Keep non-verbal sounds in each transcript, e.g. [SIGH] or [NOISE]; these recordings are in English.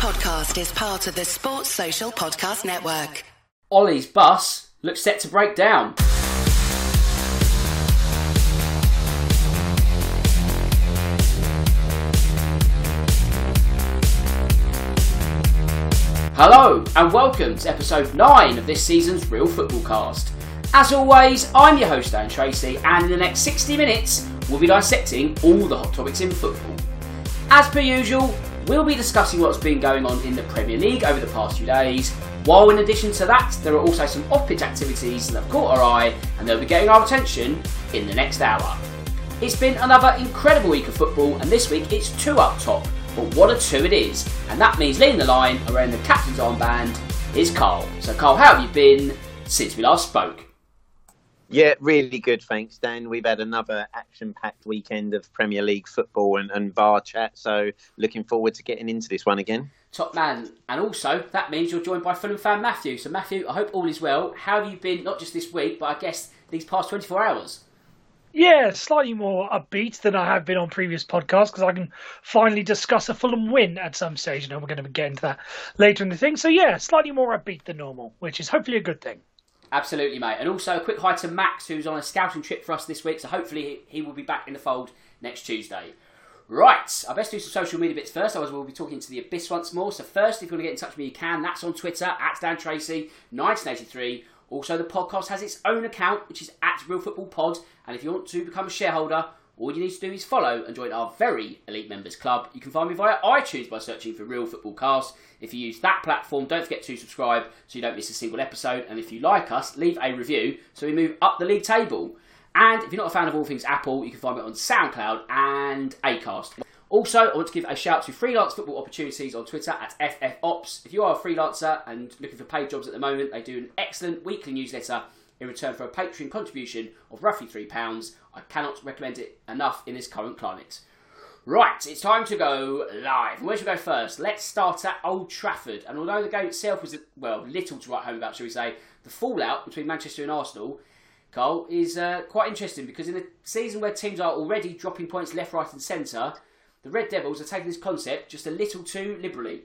podcast is part of the Sports Social Podcast Network. Ole's bus looks set to break down. Hello and welcome to episode 9 of this season's Real Football Cast. As always, I'm your host Dan Tracy and in the next 60 minutes we'll be dissecting all the hot topics in football. As per usual, we'll be discussing what's been going on in the Premier League over the past few days, while in addition to that, there are also some off pitch activities that have caught our eye and they'll be getting our attention in the next hour. It's been another incredible week of football, and this week it's two up top, but what a two it is, and that means leading the line around the captain's armband is Karl. So, Karl, how have you been since we last spoke? Yeah, really good, thanks, Dan. We've had another action packed weekend of Premier League football and, and VAR chat, so looking forward to getting into this one again. Top man, and also that means you're joined by Fulham fan Matthew. So, Matthew, I hope all is well. How have you been, not just this week, but I guess these past 24 hours? Yeah, slightly more upbeat than I have been on previous podcasts because I can finally discuss a Fulham win at some stage. and we're going to get into that later in the thing. So, yeah, slightly more upbeat than normal, which is hopefully a good thing. Absolutely, mate. And also a quick hi to Max, who's on a scouting trip for us this week. So hopefully he will be back in the fold next Tuesday. Right, I best do some social media bits first, otherwise we'll be talking to the Abyss once more. So first, if you want to get in touch with me, you can. That's on Twitter, at Dan Tracy, 1983. Also, the podcast has its own account, which is at Real Football Pod. And if you want to become a shareholder, all you need to do is follow and join our very elite members club. You can find me via iTunes by searching for Real Football Cast. If you use that platform, don't forget to subscribe so you don't miss a single episode. And if you like us, leave a review so we move up the league table. And if you're not a fan of all things Apple, you can find me on SoundCloud and Acast. Also, I want to give a shout to freelance football opportunities on Twitter at FFOps. If you are a freelancer and looking for paid jobs at the moment, they do an excellent weekly newsletter in return for a Patreon contribution of roughly £3. I cannot recommend it enough in this current climate. Right, it's time to go live. Where should we go first? Let's start at Old Trafford. And although the game itself was, well, little to write home about, shall we say, the fallout between Manchester and Arsenal, Karl, is uh, quite interesting because in a season where teams are already dropping points left, right, and centre, the Red Devils are taking this concept just a little too liberally.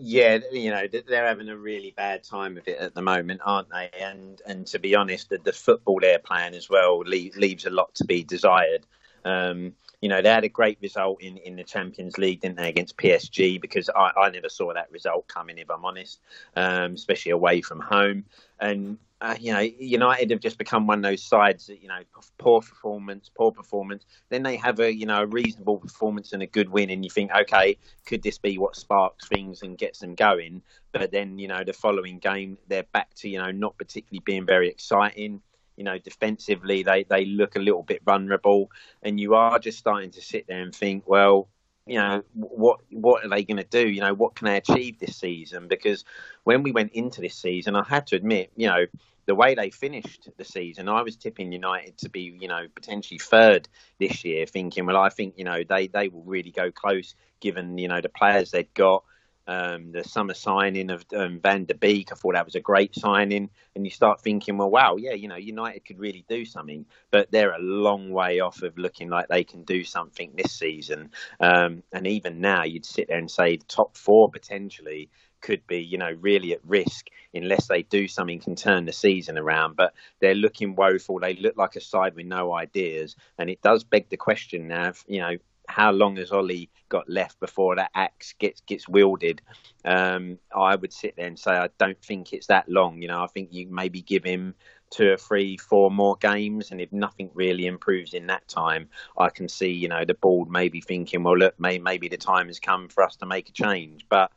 Yeah, you know they're having a really bad time of it at the moment, aren't they? And and to be honest, the, the football they're playing as well leaves, leaves a lot to be desired. Um, you know, they had a great result in, in the Champions League, didn't they, against PSG? Because I, I never saw that result coming, if I'm honest, um, especially away from home. And uh, you know, United have just become one of those sides that you know, poor performance, poor performance. Then they have a you know a reasonable performance and a good win, and you think, okay, could this be what sparks things and gets them going? But then you know, the following game, they're back to you know not particularly being very exciting. You know, defensively, they they look a little bit vulnerable, and you are just starting to sit there and think, well, you know what what are they going to do? You know what can they achieve this season? Because when we went into this season i had to admit you know the way they finished the season i was tipping united to be you know potentially third this year thinking well i think you know they they will really go close given you know the players they've got um, the summer signing of um, Van der Beek. I thought that was a great signing. And you start thinking, well, wow, yeah, you know, United could really do something. But they're a long way off of looking like they can do something this season. Um, and even now, you'd sit there and say the top four potentially could be, you know, really at risk unless they do something can turn the season around. But they're looking woeful. They look like a side with no ideas. And it does beg the question now, you know, how long has Ole got left before that axe gets gets wielded? Um, I would sit there and say I don't think it's that long. You know, I think you maybe give him two or three, four more games, and if nothing really improves in that time, I can see you know the board maybe thinking, well, look, may, maybe the time has come for us to make a change. But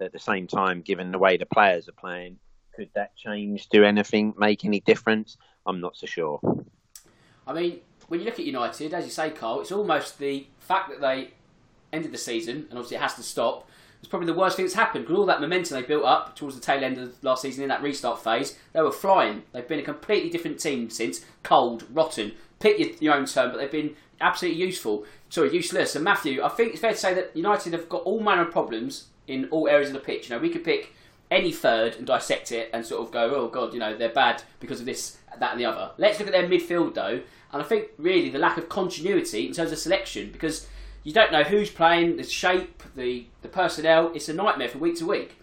at the same time, given the way the players are playing, could that change do anything, make any difference? I'm not so sure. I mean, when you look at United, as you say, Karl, it's almost the fact that they ended the season, and obviously it has to stop, It's probably the worst thing that's happened. Because all that momentum they built up towards the tail end of last season in that restart phase, they were flying. They've been a completely different team since. Cold, rotten. Pick your, your own term, but they've been absolutely useful. Sorry, useless. And Matthew, I think it's fair to say that United have got all manner of problems in all areas of the pitch. You know, we could pick any third and dissect it and sort of go, oh god, you know, they're bad because of this, that, and the other. Let's look at their midfield though, and I think really the lack of continuity in terms of selection because you don't know who's playing, the shape, the the personnel. It's a nightmare from week to week.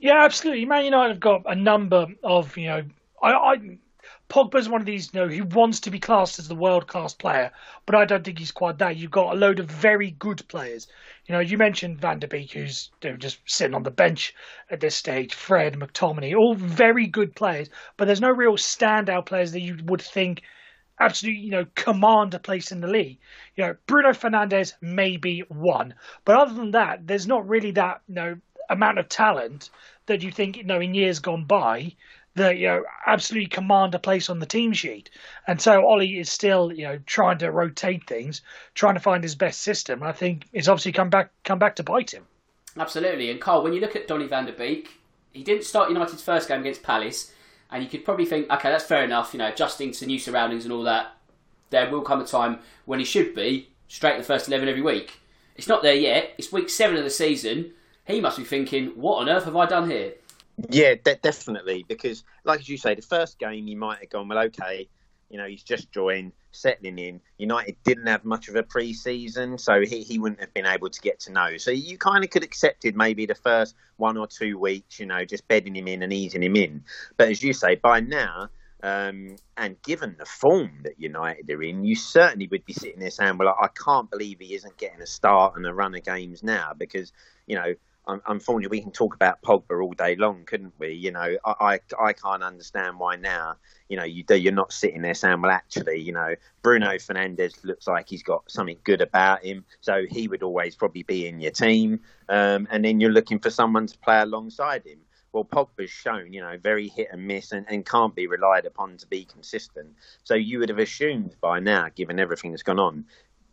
Yeah, absolutely. Man United have got a number of you know. I, I Pogba's one of these, you know, he wants to be classed as the world class player, but I don't think he's quite that. You've got a load of very good players. You know, you mentioned Van der Beek, who's just sitting on the bench at this stage. Fred, McTominay, all very good players, but there's no real standout players that you would think absolutely, you know, command a place in the league. You know, Bruno Fernandes may be one, but other than that, there's not really that, you know, amount of talent that you think, you know, in years gone by that you know absolutely command a place on the team sheet. And so Ole is still you know trying to rotate things, trying to find his best system. And I think it's obviously come back come back to bite him. Absolutely. And Karl, when you look at Donny van der Beek, he didn't start United's first game against Palace, and you could probably think, okay, that's fair enough. You know, adjusting to new surroundings and all that. There will come a time when he should be straight the first eleven every week. It's not there yet. It's week seven of the season. He must be thinking, what on earth have I done here? Yeah, de- definitely. Because, like as you say, the first game you might have gone, well, okay, you know, he's just joined, settling in. United didn't have much of a pre-season, so he, he wouldn't have been able to get to know. So you kind of could accepted maybe the first one or two weeks, you know, just bedding him in and easing him in. But as you say, by now, um, and given the form that United are in, you certainly would be sitting there saying, well, I can't believe he isn't getting a start and a run of games now because, you know, unfortunately, we can talk about Pogba all day long, couldn't we? You know, I, I, I can't understand why now, you know, you do, you're not sitting there saying, well, actually, you know, Bruno Fernandes looks like he's got something good about him, so he would always probably be in your team, um, and then you're looking for someone to play alongside him. Well, Pogba's shown, you know, very hit and miss and, and can't be relied upon to be consistent. So you would have assumed by now, given everything that's gone on,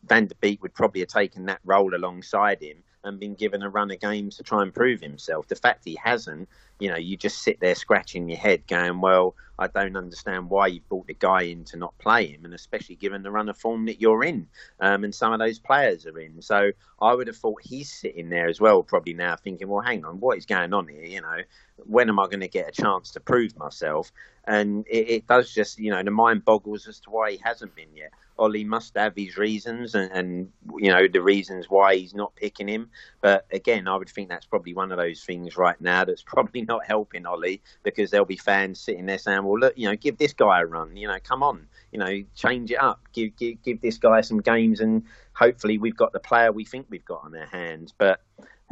Van der Beek would probably have taken that role alongside him and been given a run of games to try and prove himself. The fact he hasn't, you know, you just sit there scratching your head going, well, I don't understand why you've brought the guy in to not play him, and especially given the run of form that you're in, um, and some of those players are in. So I would have thought he's sitting there as well, probably now thinking, well, hang on, what is going on here? You know, when am I going to get a chance to prove myself? And it, it does just, you know, the mind boggles as to why he hasn't been yet. Ole must have his reasons and, and, you know the reasons why he's not picking him. But again, I would think that's probably one of those things right now that's [LAUGHS] probably not helping Ole because there'll be fans sitting there saying, "Well, look, you know, give this guy a run. You know, come on, you know, change it up. Give give give this guy some games, and hopefully we've got the player we think we've got on our hands." But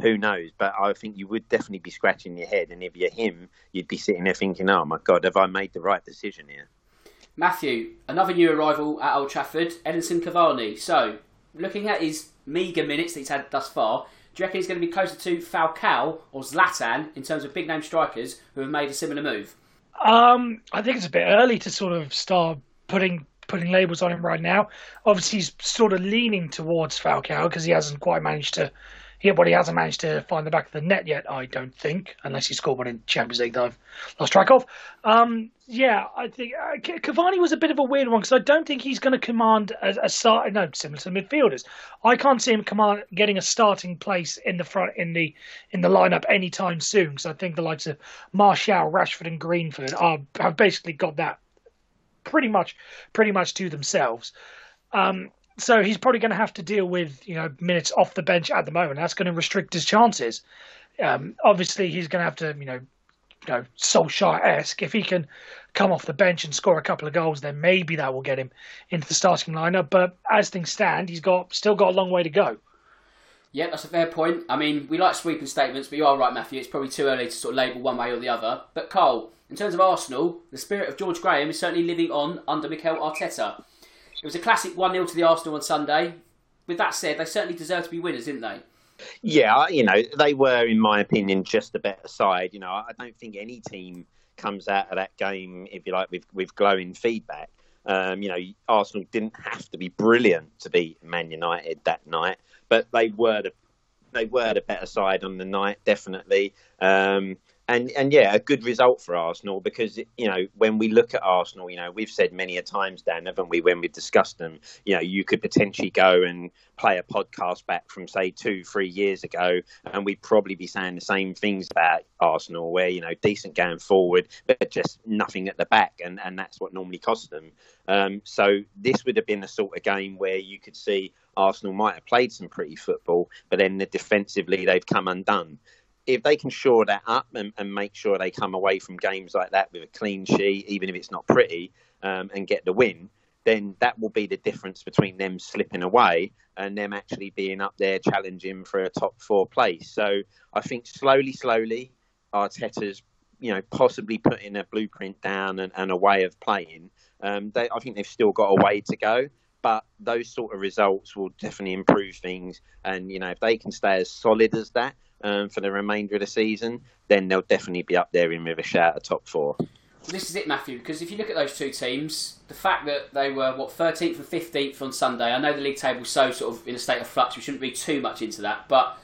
who knows? But I think you would definitely be scratching your head, and if you're him, you'd be sitting there thinking, "Oh my God, have I made the right decision here?" Matthew, another new arrival at Old Trafford, Edinson Cavani. So, looking at his meagre minutes that he's had thus far, do you reckon he's going to be closer to Falcao or Zlatan in terms of big name strikers who have made a similar move? Um, I think it's a bit early to sort of start putting putting labels on him right now. Obviously, he's sort of leaning towards Falcao because he hasn't quite managed to yeah, but he hasn't managed to find the back of the net yet, I don't think, unless he scored one in Champions League that I've lost track of. Um, yeah, I think uh, Cavani was a bit of a weird one because I don't think he's going to command a, a start. No, similar to midfielders, I can't see him command getting a starting place in the front in the in the lineup anytime soon. Because I think the likes of Martial, Rashford, and Greenwood are have basically got that pretty much pretty much to themselves. Um, so he's probably going to have to deal with you know minutes off the bench at the moment. That's going to restrict his chances. Um, obviously, he's going to have to you know you know Solskjaer esque if he can come off the bench and score a couple of goals, then maybe that will get him into the starting lineup. But as things stand, he's got still got a long way to go. Yeah, that's a fair point. I mean, we like sweeping statements, but you are right, Matthew. It's probably too early to sort of label one way or the other. But Karl, in terms of Arsenal, the spirit of George Graham is certainly living on under Mikel Arteta. It was a classic 1 0 to the Arsenal on Sunday. With that said, they certainly deserve to be winners, didn't they? Yeah, you know, they were, in my opinion, just a better side. You know, I don't think any team comes out of that game, if you like, with, with glowing feedback. Um, you know, Arsenal didn't have to be brilliant to beat Man United that night, but they were the they were the better side on the night, definitely. Um, and and yeah, a good result for Arsenal because you know when we look at Arsenal, you know we've said many a times, Dan, haven't we, when we've discussed them, you know you could potentially go and play a podcast back from say two, three years ago, and we'd probably be saying the same things about Arsenal, where you know decent going forward, but just nothing at the back, and and that's what normally costs them. Um, so this would have been a sort of game where you could see Arsenal might have played some pretty football, but then the defensively they've come undone if they can shore that up and, and, make sure they come away from games like that with a clean sheet, even if it's not pretty, um, and get the win, then that will be the difference between them slipping away and them actually being up there challenging for a top four place. So I think slowly, slowly, Arteta's you know possibly putting a blueprint down and, and a way of playing. Um, they, I think they've still got a way to go but those sort of results will definitely improve things. And you know, if they can stay as solid as that, um, for the remainder of the season, then they'll definitely be up there in with a shout at top four. This is it, Matthew, because if you look at those two teams, the fact that they were, what, 13th and 15th on Sunday, I know the league table's so sort of in a state of flux, we shouldn't read too much into that, but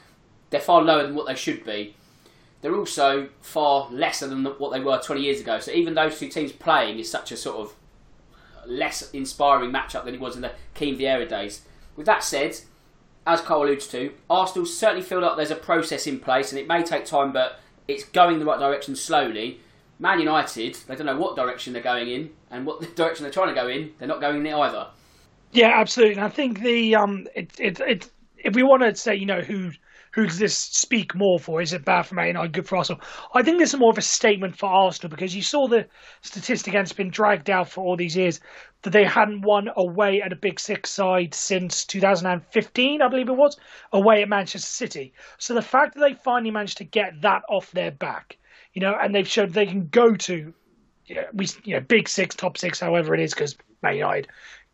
they're far lower than what they should be. They're also far lesser than what they were 20 years ago. So even those two teams playing is such a sort of less inspiring matchup than it was in the Keane Vieira days. With that said, as Karl alludes to, Arsenal certainly feel like there's a process in place, and it may take time, but it's going the right direction slowly. Man United, they don't know what direction they're going in, and what [LAUGHS] direction they're trying to go in, they're not going in it either. Yeah, absolutely. And I think the um, it, it, it, if we want to say, you know, who who does this speak more for? Is it bad for Man United, good for Arsenal? I think this is more of a statement for Arsenal because you saw the statistic and it's been dragged out for all these years that they hadn't won away at a Big Six side since 2015, I believe it was, away at Manchester City. So the fact that they finally managed to get that off their back, you know, and they've showed they can go to, you know, we, you know, Big Six, Top Six, however it is, because Man United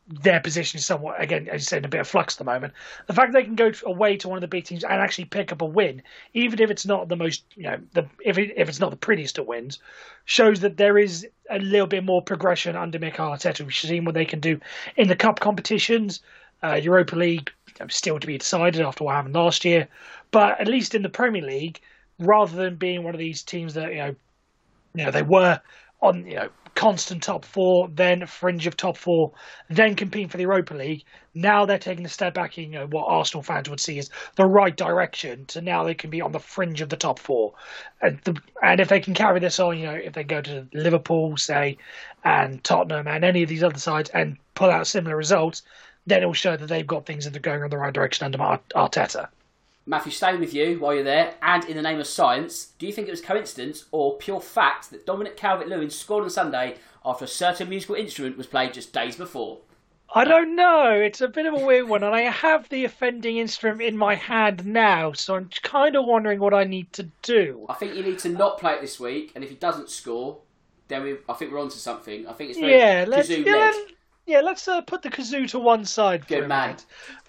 their position is somewhat, again, as you said, in a bit of flux at the moment. The fact they can go away to one of the big teams and actually pick up a win, even if it's not the most, you know, the if it, if it's not the prettiest of wins, shows that there is a little bit more progression under Mikel Arteta. We've seen what they can do in the cup competitions, uh, Europa League still to be decided after what happened last year, but at least in the Premier League, rather than being one of these teams that you know, you know they were on you know constant top four, then fringe of top four, then competing for the Europa League. Now they're taking a step back in you know, what Arsenal fans would see as the right direction. So now they can be on the fringe of the top four, and the, and if they can carry this on, you know, if they go to Liverpool, say, and Tottenham and any of these other sides and pull out similar results, then it will show that they've got things that are going in the right direction under Arteta. Matthew, staying with you while you're there, and in the name of science, do you think it was coincidence or pure fact that Dominic Calvert-Lewin scored on Sunday after a certain musical instrument was played just days before? I don't know. It's a bit of a weird one, and I have the offending instrument in my hand now, so I'm kind of wondering what I need to do. I think you need to not play it this week, and if he doesn't score, then we, I think we're on to something. I think it's very yeah, let's, yeah, let's, yeah, let's uh, put the kazoo to one side. Good man.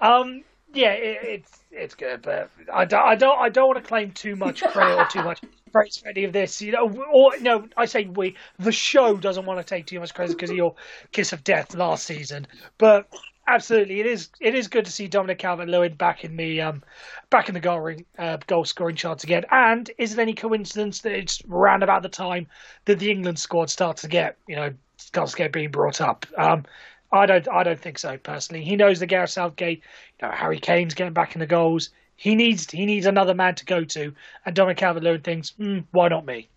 Um, yeah, it, it's it's good, but I don't, I don't, I don't want to claim too much credit or too much [LAUGHS] praise for any of this. You know, or know, I say we. The show doesn't want to take too much credit because of your kiss of death last season, but absolutely, it is it is good to see Dominic Calvert-Lewin back in the um back in the goal ring, uh, goal scoring charts again. And is it any coincidence that it's around about the time that the England squad starts to get you know starts to get being brought up? Um, I don't. I don't think so personally. He knows that Gareth Southgate, you know, Harry Kane's getting back in the goals. He needs. He needs another man to go to, and Dominic Calvert-Lewin thinks, mm, why not me?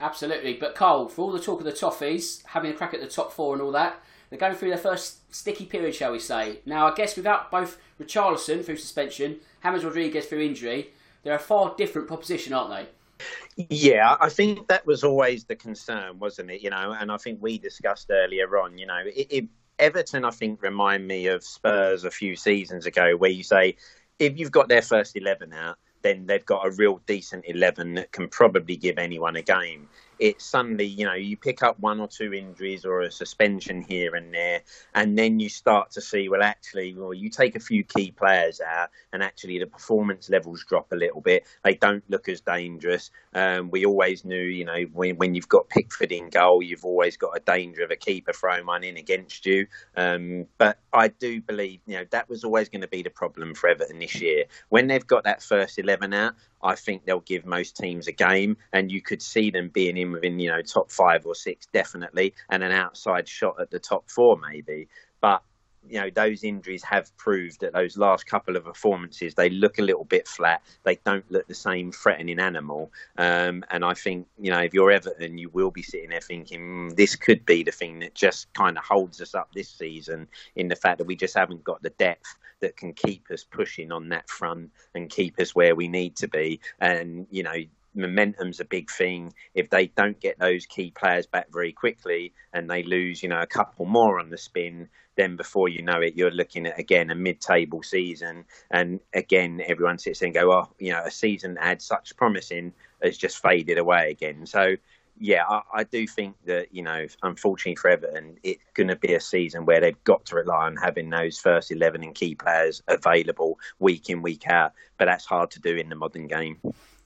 Absolutely. But Karl, for all the talk of the Toffees having a crack at the top four and all that, they're going through their first sticky period, shall we say? Now, I guess without both Richarlison through suspension, James Rodriguez through injury, they're a far different proposition, aren't they? Yeah, I think that was always the concern, wasn't it? You know, and I think we discussed earlier on. You know, it, it, Everton, I think, remind me of Spurs a few seasons ago, where you say if you've got their first eleven out, then they've got a real decent eleven that can probably give anyone a game. It's suddenly, you know, you pick up one or two injuries or a suspension here and there, and then you start to see, well, actually, well, you take a few key players out, and actually the performance levels drop a little bit. They don't look as dangerous. Um, we always knew, you know, when, when you've got Pickford in goal, you've always got a danger of a keeper throwing one in against you. Um, but I do believe, you know, that was always going to be the problem for Everton this year. When they've got that first 11 out, I think they'll give most teams a game, and you could see them being in within, you know, top five or six definitely, and an outside shot at the top four maybe. But you know those injuries have proved that those last couple of performances they look a little bit flat. They don't look the same threatening animal. Um, and i think you know if you're everton you will be sitting there thinking mm, this could be the thing that just kind of holds us up this season in the fact that we just haven't got the depth that can keep us pushing on that front and keep us where we need to be. And you know momentum's a big thing. If they don't get those key players back very quickly and they lose, you know, a couple more on the spin, then before you know it, you're looking at again a mid-table season, and again everyone sits there and go, "Oh, you know, a season that had such promising has just faded away again." So. Yeah, I, I do think that you know, unfortunately for Everton, it's going to be a season where they've got to rely on having those first eleven and key players available week in week out. But that's hard to do in the modern game.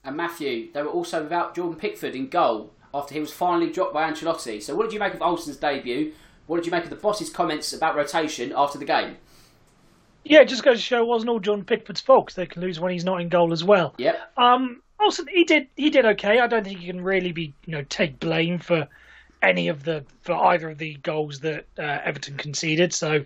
And Matthew, they were also without Jordan Pickford in goal after he was finally dropped by Ancelotti. So, what did you make of Olsen's debut? What did you make of the boss's comments about rotation after the game? Yeah, it just goes to show it wasn't all Jordan Pickford's fault. They can lose when he's not in goal as well. Yeah. Um, Olsen, he did he did okay. I don't think he can really be you know take blame for any of the for either of the goals that uh, Everton conceded. So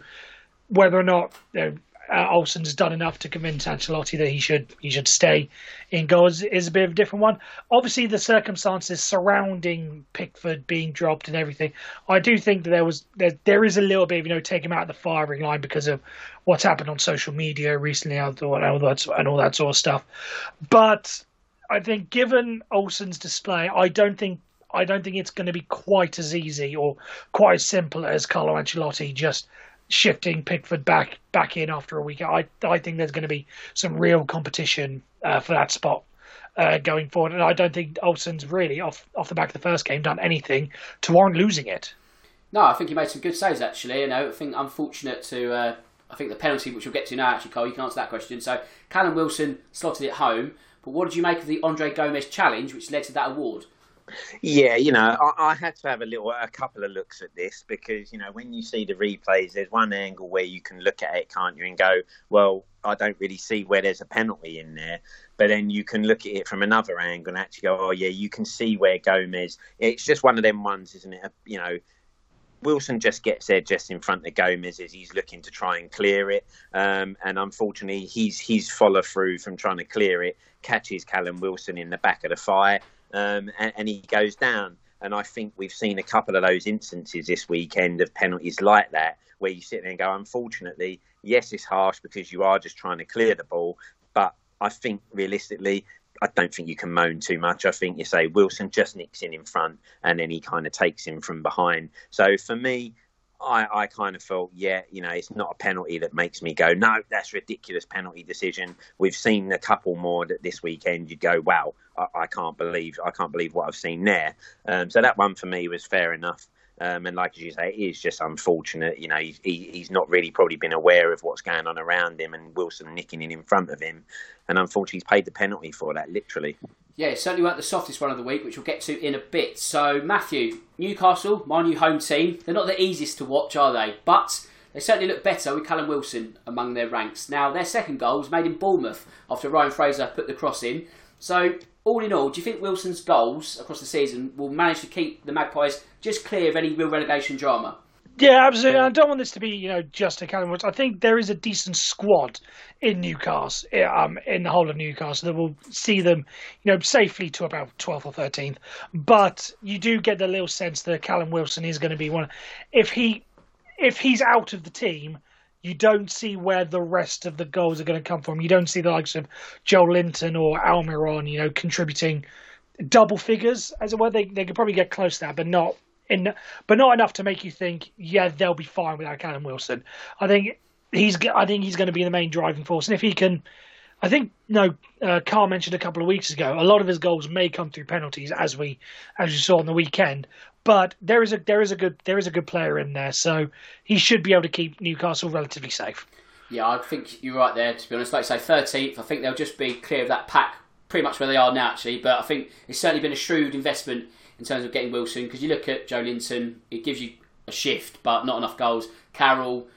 whether or not you know, uh, Olsen's done enough to convince Ancelotti that he should he should stay in goals is a bit of a different one. Obviously, the circumstances surrounding Pickford being dropped and everything, I do think that there was there, there is a little bit of you know take him out of the firing line because of what's happened on social media recently and all that and all that sort of stuff. But I think given Olsen's display, I don't think I don't think it's going to be quite as easy or quite as simple as Carlo Ancelotti just shifting Pickford back back in after a week. I I think there's going to be some real competition uh, for that spot uh, going forward, and I don't think Olsen's really off off the back of the first game done anything to warrant losing it. No, I think he made some good saves actually. You know, I think unfortunate to. Uh, I think the penalty, which we'll get to now, actually, Karl, you can answer that question. So, Callum Wilson slotted it home, but what did you make of the Andre Gomes challenge, which led to that award? Yeah, you know, I, I, had to have a little, a couple of looks at this because you know when you see the replays, there's one angle where you can look at it, can't you, and go, well, I don't really see where there's a penalty in there. But then you can look at it from another angle and actually go, oh yeah, you can see where Gomes. It's just one of them ones, isn't it? You know, Wilson just gets there just in front of Gomes as he's looking to try and clear it. Um, and unfortunately, he's his follow through from trying to clear it catches Callum Wilson in the back of the fire um, and, and he goes down. And I think we've seen a couple of those instances this weekend of penalties like that, where you sit there and go, unfortunately, yes, it's harsh because you are just trying to clear the ball. But I think realistically, I don't think you can moan too much. I think you say Wilson just nicks in in front and then he kind of takes him from behind. So for me, I, I kind of felt, yeah, you know, it's not a penalty that makes me go, no, that's ridiculous penalty decision. We've seen a couple more that this weekend. You'd go, wow, I, I can't believe, I can't believe what I've seen there. Um, so that one for me was fair enough. Um, and like you say, it is just unfortunate. You know, he, he's not really probably been aware of what's going on around him, and Wilson nicking in in front of him, and unfortunately, he's paid the penalty for that, literally. Yeah, certainly weren't the softest one of the week, which we'll get to in a bit. So, Matthew, Newcastle, my new home team, they're not the easiest to watch, are they? But they certainly look better with Callum Wilson among their ranks. Now, their second goal was made in Bournemouth after Ryan Fraser put the cross in. So, all in all, do you think Wilson's goals across the season will manage to keep the Magpies just clear of any real relegation drama? Yeah, absolutely. I don't want this to be, you know, just a Callum Wilson. I think there is a decent squad in Newcastle, um, in the whole of Newcastle, that will see them, you know, safely to about 12th or 13th. But you do get the little sense that Callum Wilson is going to be one. If he, if he's out of the team, you don't see where the rest of the goals are going to come from. You don't see the likes of Joelinton or Almiron, you know, contributing double figures, as it were. They they could probably get close to that, but not in, but not enough to make you think, yeah, they'll be fine without Callum Wilson. I think he's, I think he's going to be the main driving force, and if he can, I think no. Uh, Karl mentioned a couple of weeks ago. A lot of his goals may come through penalties, as we as you saw on the weekend. But there is a there is a good there is a good player in there, so he should be able to keep Newcastle relatively safe. Yeah, I think you're right there. To be honest, like I say, thirteenth. I think they'll just be clear of that pack, pretty much where they are now. Actually, but I think it's certainly been a shrewd investment in terms of getting Wilson because you look at Joelinton, it gives you a shift, but not enough goals. Carroll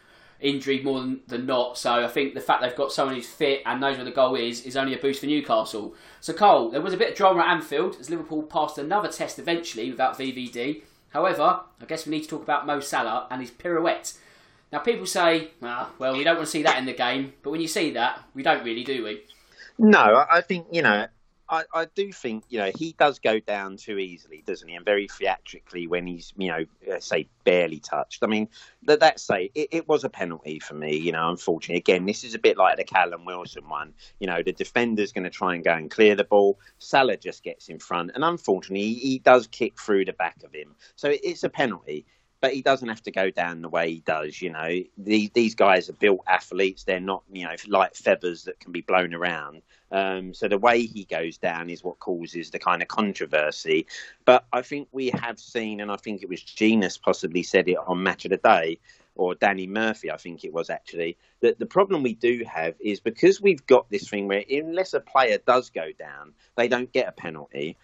injury more than, than not. So I think the fact they've got someone who's fit and knows where the goal is is only a boost for Newcastle. So Karl, there was a bit of drama at Anfield as Liverpool passed another test eventually without VVD. However, I guess we need to talk about Mo Salah and his pirouette. Now people say, ah, well, we don't want to see that in the game, but when you see that, we don't really, do we? No, I think you know I, I do think you know he does go down too easily, doesn't he? And very theatrically when he's you know uh, say barely touched. I mean that that say it, it, was a penalty for me. You know, unfortunately, again this is a bit like the Callum Wilson one. You know, the defender's going to try and go and clear the ball. Salah just gets in front, and unfortunately he, he does kick through the back of him. So it, it's a penalty but he doesn't have to go down the way he does. You know, these these guys are built athletes. They're not, you know, like feathers that can be blown around. Um, so the way he goes down is what causes the kind of controversy. But I think we have seen, and I think it was Jenas possibly said it on Match of the Day, or Danny Murphy, I think it was actually, that the problem we do have is because we've got this thing where unless a player does go down, they don't get a penalty.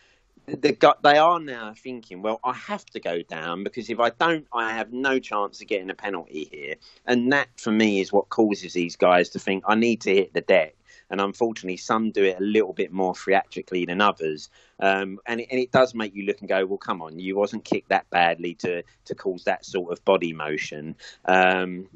The, they are now thinking, well, I have to go down because if I don't, I have no chance of getting a penalty here. And that, for me, is what causes these guys to think, I need to hit the deck and unfortunately, some do it a little bit more theatrically than others. Um, and, it, and it does make you look and go, well, come on, you wasn't kicked that badly to to cause that sort of body motion. Um,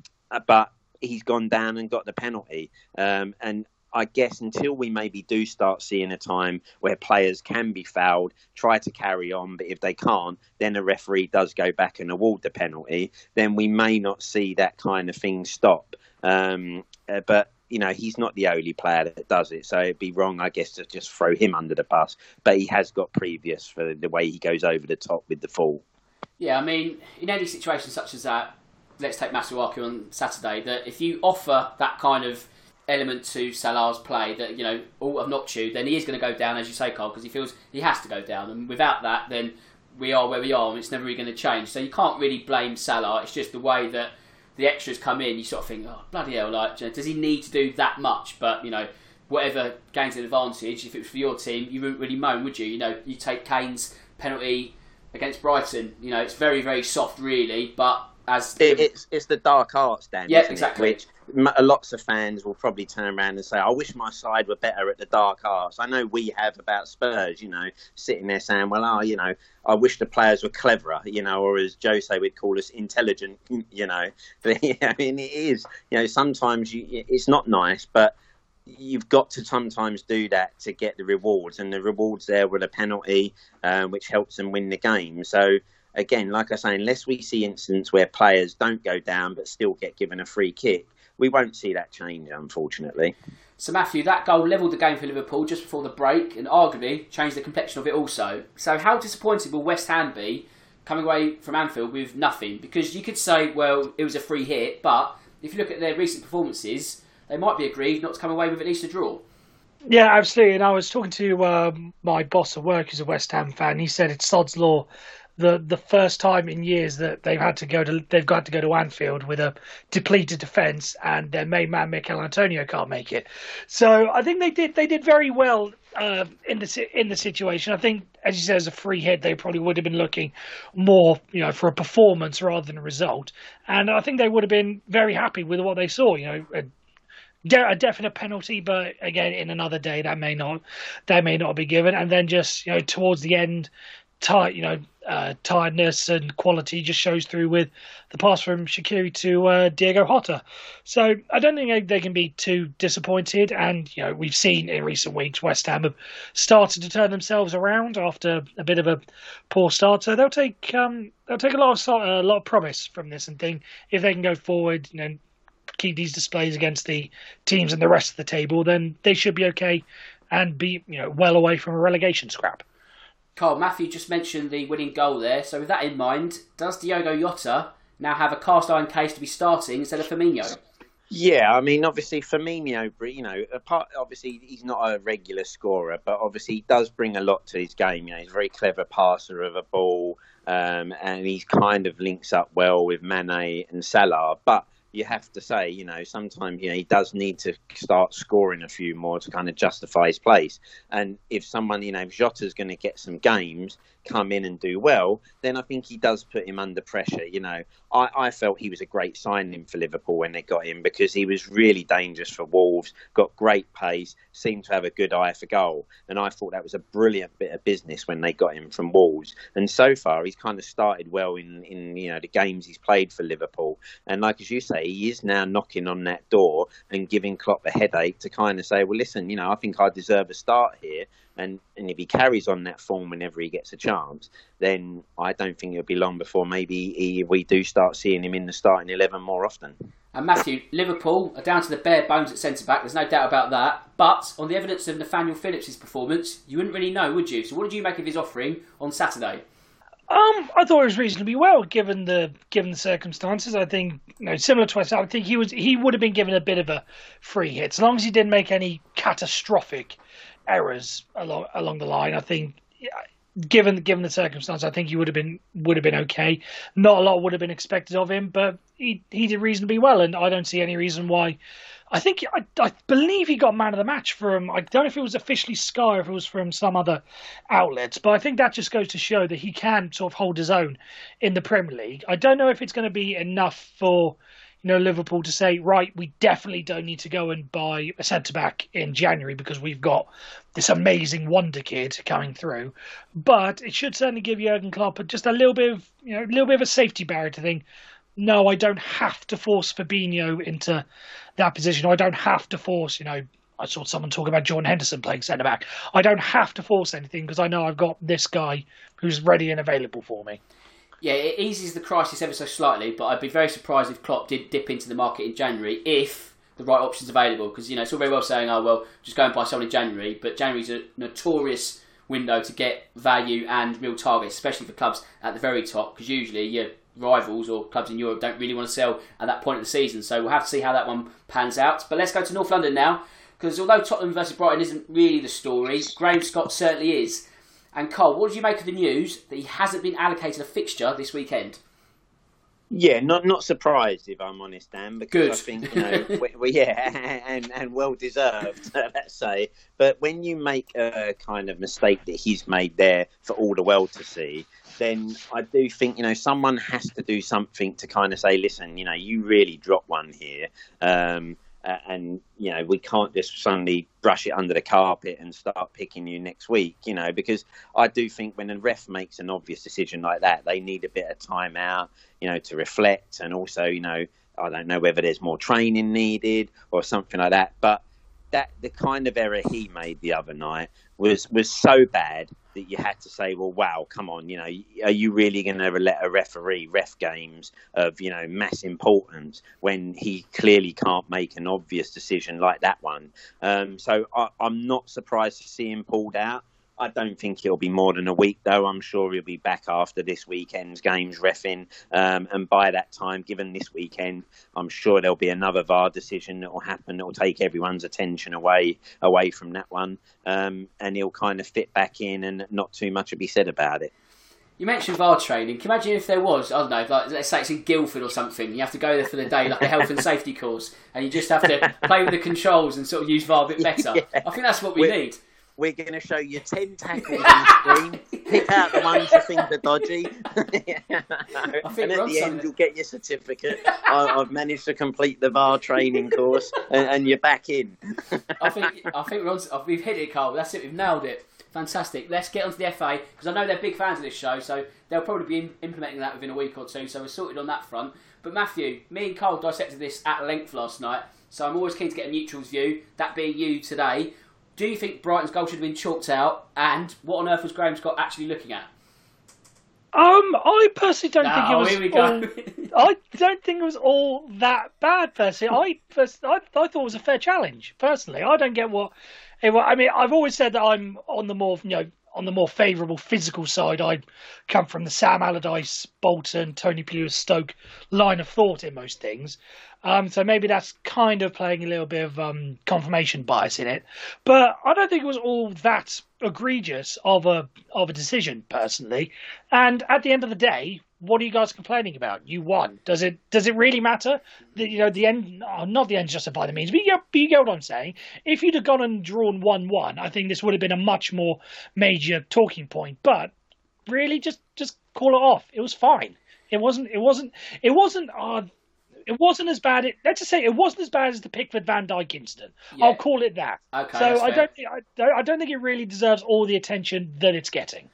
but he's gone down and got the penalty. Um, and I guess until we maybe do start seeing a time where players can be fouled, try to carry on, but if they can't, then the referee does go back and award the penalty, then we may not see that kind of thing stop. Um, uh, but you know, he's not the only player that does it. So it'd be wrong, I guess, to just throw him under the bus. But he has got previous for the way he goes over the top with the fall. Yeah, I mean, in any situation such as that, let's take Masuaku on Saturday, that if you offer that kind of element to Salah's play that, you know, oh, all have not chewed, then he is going to go down, as you say, Karl, because he feels he has to go down. And without that, then we are where we are and it's never really going to change. So you can't really blame Salah. It's just the way that the extras come in, you sort of think, oh bloody hell, like you know, does he need to do that much? But you know, whatever gains an advantage, if it was for your team, you wouldn't really moan, would you? You know, you take Kane's penalty against Brighton. You know, it's very very soft, really, but as it, it's it's the dark arts, Dan. Yeah, exactly. It? Which lots of fans will probably turn around and say, "I wish my side were better at the dark arts." I know we have about Spurs, you know, sitting there saying, "Well, oh, you know, I wish the players were cleverer, you know, or as Jose would call us, intelligent, [LAUGHS] you know." [LAUGHS] But yeah, I mean, it is, you know, sometimes you, it's not nice, but you've got to sometimes do that to get the rewards, and the rewards there were the penalty, um, which helps them win the game. So again, like I say, unless we see incidents where players don't go down but still get given a free kick, we won't see that change, unfortunately. So, Matthew, that goal levelled the game for Liverpool just before the break and arguably changed the complexion of it also. So, how disappointed will West Ham be coming away from Anfield with nothing? Because you could say, well, it was a free hit, but if you look at their recent performances, they might be aggrieved not to come away with at least a draw. Yeah, absolutely. And I was talking to um, my boss at work, who's a West Ham fan. He said it's sod's law the the first time in years that they've had to go to they've got to go to Anfield with a depleted defence and their main man Michail Antonio can't make it. So I think they did they did very well uh, in the in the situation. I think, as you said, as a free hit, they probably would have been looking more, you know, for a performance rather than a result. And I think they would have been very happy with what they saw. You know, a, a definite penalty, but again, in another day, that may not that may not be given. And then just you know, towards the end, tight, you know, uh, tiredness and quality just shows through with the pass from Shaqiri to uh, Diogo Jota. So I don't think they can be too disappointed. And you know we've seen in recent weeks West Ham have started to turn themselves around after a bit of a poor start. So they'll take um, they'll take a lot of a lot of promise from this and think if they can go forward, you know, keep these displays against the teams and the rest of the table, then they should be okay and be you know well away from a relegation scrap. Karl, Matthew just mentioned the winning goal there. So with that in mind, does Diogo Jota now have a cast iron case to be starting instead of Firmino? Yeah, I mean, obviously Firmino, you know, apart obviously he's not a regular scorer, but obviously he does bring a lot to his game. You know, he's a very clever passer of a ball, um, and he kind of links up well with Mane and Salah. But you have to say, you know, sometimes you know he does need to start scoring a few more to kind of justify his place. And if someone, you know, if Jota's going to get some games, come in and do well, then I think he does put him under pressure. You know, I, I felt he was a great signing for Liverpool when they got him because he was really dangerous for Wolves, got great pace, seemed to have a good eye for goal, and I thought that was a brilliant bit of business when they got him from Wolves. And so far, he's kind of started well in in you know the games he's played for Liverpool, and like as you say, he is now knocking on that door and giving Klopp a headache to kind of say, well, listen, you know, I think I deserve a start here and, and if he carries on that form whenever he gets a chance, then I don't think it'll be long before maybe he, we do start seeing him in the starting 11 more often. And Matthew, Liverpool are down to the bare bones at centre back, there's no doubt about that. But on the evidence of Nathaniel Phillips' performance, you wouldn't really know, would you? So, what did you make of his offering on Saturday? Um, I thought it was reasonably well given the given the circumstances. I think you know, similar to us, I think he was he would have been given a bit of a free hit, as long as he didn't make any catastrophic errors along along the line. I think, given given the circumstance, I think he would have been would have been okay. Not a lot would have been expected of him, but he he did reasonably well, and I don't see any reason why. I think I, I believe he got man of the match from I don't know if it was officially Sky or if it was from some other outlets, but I think that just goes to show that he can sort of hold his own in the Premier League. I don't know if it's going to be enough for you know, Liverpool to say, right, we definitely don't need to go and buy a centre back in January because we've got this amazing wonder kid coming through. But it should certainly give Jurgen Klopp just a little bit of, you know, a little bit of a safety barrier to think, no, I don't have to force Fabinho into that position. I don't have to force, you know, I saw someone talk about Jordan Henderson playing centre back. I don't have to force anything because I know I've got this guy who's ready and available for me yeah, it eases the crisis ever so slightly, but I'd be very surprised if Klopp did dip into the market in January if the right option's available. Because you know it's all very well saying, "Oh well, just go and buy someone in January," but January's a notorious window to get value and real targets, especially for clubs at the very top. Because usually your rivals or clubs in Europe don't really want to sell at that point of the season. So we'll have to see how that one pans out. But let's go to North London now. Because although Tottenham versus Brighton isn't really the story, Graham Scott certainly is. And Karl, what did you make of the news that he hasn't been allocated a fixture this weekend? Yeah, not not surprised if I'm honest, Dan, because Good. I think you know, we, we, [LAUGHS] yeah, and and well deserved, [LAUGHS] let's say. But when you make a kind of mistake that he's made there for all the world to see, then I do think you know someone has to do something to kind of say, listen, you know, you really dropped one here. Um, uh, and you know we can't just suddenly brush it under the carpet and start picking you next week you know because i do think when a ref makes an obvious decision like that they need a bit of time out you know to reflect and also you know i don't know whether there's more training needed or something like that but that the kind of error he made the other night was was so bad that you had to say, well, wow, come on, you know, are you really going to let a referee ref games of you know mass importance when he clearly can't make an obvious decision like that one? Um, so I, I'm not surprised to see him pulled out. I don't think he'll be more than a week, though. I'm sure he'll be back after this weekend's games refing. Um, and by that time, given this weekend, I'm sure there'll be another VAR decision that will happen that will take everyone's attention away away from that one. Um, and he'll kind of fit back in, and not too much will be said about it. You mentioned VAR training. Can you imagine if there was, I don't know, like let's say it's in Guildford or something, you have to go there for the day, like a health and safety course, and you just have to [LAUGHS] play with the controls and sort of use VAR a bit better. Yeah. I think that's what we We're, need we're going to show you 10 tackles on the screen. Pick out the ones you think are dodgy. [LAUGHS] and at the end, you'll get your certificate. I, have managed to complete the VAR training course, and, and you're back in. I think I think we're on, uh, we've hit it, Karl. That's it. We've nailed it. Fantastic. Let's get on to the FA because I know they're big fans of this show, so they'll probably be implementing that within a week or two. So we're sorted on that front. But Matthew, me and Karl dissected this at length last night, so I'm always keen to get a neutral's view. That being you today do you think Brighton's goal should have been chalked out? And what on earth was Graham Scott actually looking at? Um, I personally don't think it was. All, I don't think it was all that bad. Personally, I, I I thought it was a fair challenge. Personally, I don't get what. I mean, I've always said that I'm on the more, you know, on the more favourable physical side, I come from the Sam Allardyce, Bolton, Tony Pulis, Stoke line of thought in most things. Um, so maybe that's kind of playing a little bit of um, confirmation bias in it. But I don't think it was all that egregious of a of a decision personally. And at the end of the day, what are you guys complaining about? You won. Does it does it really matter? The, you know, the end, oh, not the end justify the means, but you, get, you get what I'm saying. If you'd have gone and drawn one one, I think this would have been a much more major talking point. But really, just just call it off. It was fine. It wasn't. It wasn't. It wasn't. Uh, it wasn't as bad. It, let's just say it wasn't as bad as the Pickford Van Dijk incident. Yeah. I'll call it that. Okay, so I don't. I, don't- I don't think it really deserves all the attention that it's getting.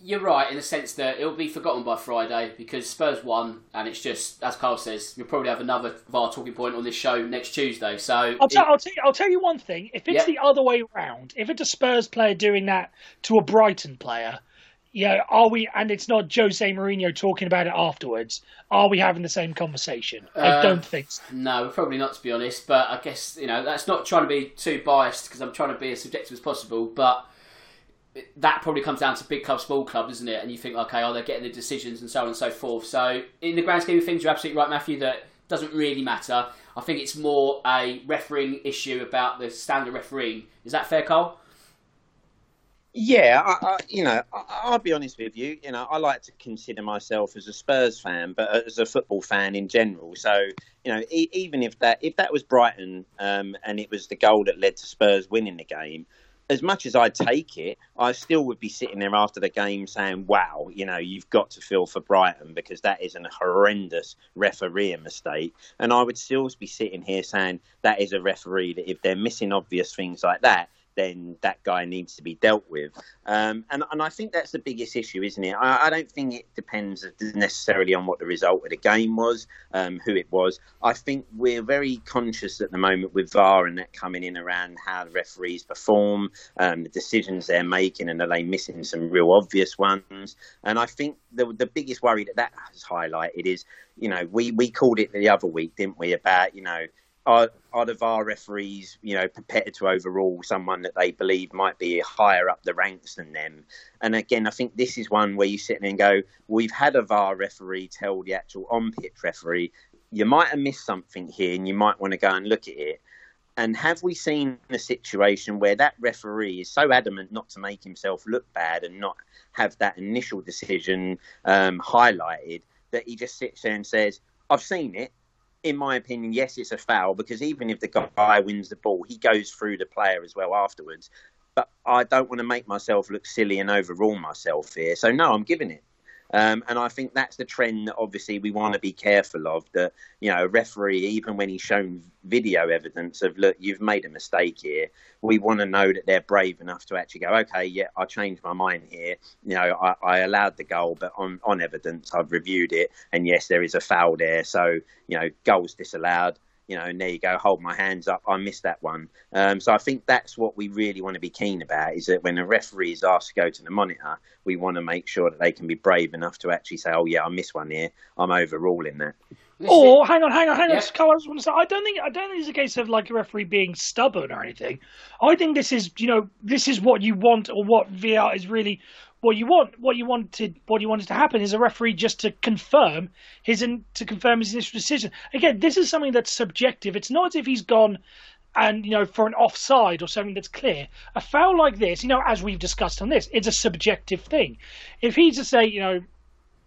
You're right in the sense that it'll be forgotten by Friday because Spurs won, and it's just as Karl says, you'll probably have another VAR talking point on this show next Tuesday. So I'll, tell, it- I'll you. I'll tell you one thing. If it's Yeah. the other way around, if it's a Spurs player doing that to a Brighton player, yeah, are we? And it's not Jose Mourinho talking about it afterwards. Are we having the same conversation? I Uh, don't think so. No, probably not to be honest. But I guess you know that's not trying to be too biased because I'm trying to be as subjective as possible. But that probably comes down to big club, small club, isn't it? And you think, okay, oh, they're getting the decisions and so on and so forth? So in the grand scheme of things, you're absolutely right, Matthew. That doesn't really matter. I think it's more a refereeing issue about the standard refereeing. Is that fair, Karl? Yeah, I, I, you know, I, I'll be honest with you. You know, I like to consider myself as a Spurs fan, but as a football fan in general. So, you know, e- even if that if that was Brighton um, and it was the goal that led to Spurs winning the game, as much as I'd take it, I still would be sitting there after the game saying, "Wow, you know, you've got to feel for Brighton because that is a horrendous refereeing mistake." And I would still be sitting here saying that is a referee that if they're missing obvious things like that, then that guy needs to be dealt with. Um, and, and I think that's the biggest issue, isn't it? I, I don't think it depends necessarily on what the result of the game was, um, who it was. I think we're very conscious at the moment with VAR and that coming in around how the referees perform, um, the decisions they're making, and are they missing some real obvious ones? And I think the, the biggest worry that that has highlighted is, you know, we, we called it the other week, didn't we, about, you know, are, are the VAR referees, you know, prepared to overrule someone that they believe might be higher up the ranks than them? And again, I think this is one where you sit there and go, we've had a VAR referee tell the actual on-pitch referee, you might have missed something here and you might want to go and look at it. And have we seen a situation where that referee is so adamant not to make himself look bad and not have that initial decision um, highlighted that he just sits there and says, I've seen it in my opinion, yes, it's a foul because even if the guy wins the ball, he goes through the player as well afterwards. But I don't want to make myself look silly and overrule myself here. So, no, I'm giving it. Um, and I think that's the trend that obviously we want to be careful of. That you know, a referee, even when he's shown video evidence of look, you've made a mistake here, we want to know that they're brave enough to actually go, okay, yeah, I changed my mind here. You know, I, I allowed the goal, but on on evidence, I've reviewed it, and yes, there is a foul there. So you know, goals disallowed you know, and there you go, hold my hands up. I missed that one. Um, so I think that's what we really want to be keen about is that when a referee is asked to go to the monitor, we want to make sure that they can be brave enough to actually say, oh, yeah, I missed one here. I'm overruling that. This Or hang on, hang on, hang on. Yeah. Karl, I just want to say, I don't think I don't think it's a case of like a referee being stubborn or anything. I think this is, you know, this is what you want or what VR is really what you want. What you wanted, what you wanted to happen is a referee just to confirm his in, to confirm his initial decision. Again, this is something that's subjective. It's not as if he's gone and you know for an offside or something that's clear. A foul like this, you know, as we've discussed on this, it's a subjective thing. If he's to say, you know,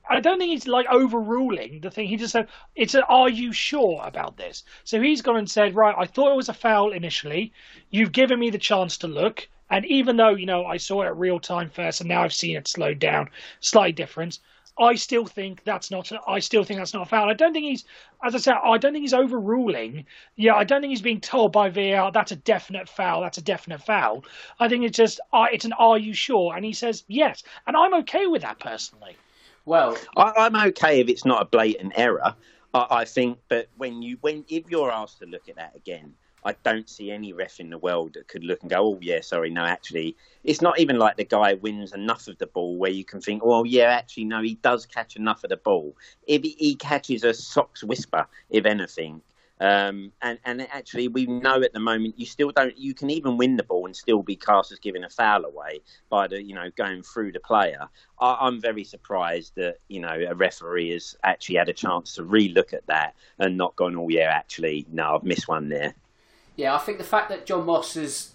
I don't think he's like overruling the thing. He just said, "It's a, are you sure about this?" So he's gone and said, "Right, I thought it was a foul initially. You've given me the chance to look, and even though you know I saw it at real time first, and now I've seen it slowed down, slight difference. I still think that's not. A, I still think that's not a foul. I don't think he's, as I said, I don't think he's overruling. Yeah, I don't think he's being told by VAR that's a definite foul. That's a definite foul. I think it's just, uh, it's an "Are you sure?" And he says yes, and I'm okay with that personally. well, I, I'm okay if it's not a blatant error. I, I think, but when you when if you're asked to look at that again, I don't see any ref in the world that could look and go, "Oh yeah, sorry, no, actually." It's not even like the guy wins enough of the ball where you can think, oh, yeah, actually, no, he does catch enough of the ball." If he, he catches a socks whisper, if anything. Um, and, and actually, we know at the moment you still don't. You can even win the ball and still be cast as giving a foul away by the you know going through the player. I, am very surprised that you know a referee has actually had a chance to re-look at that and not gone, oh yeah, actually no, I've missed one there. Yeah, I think the fact that John Moss has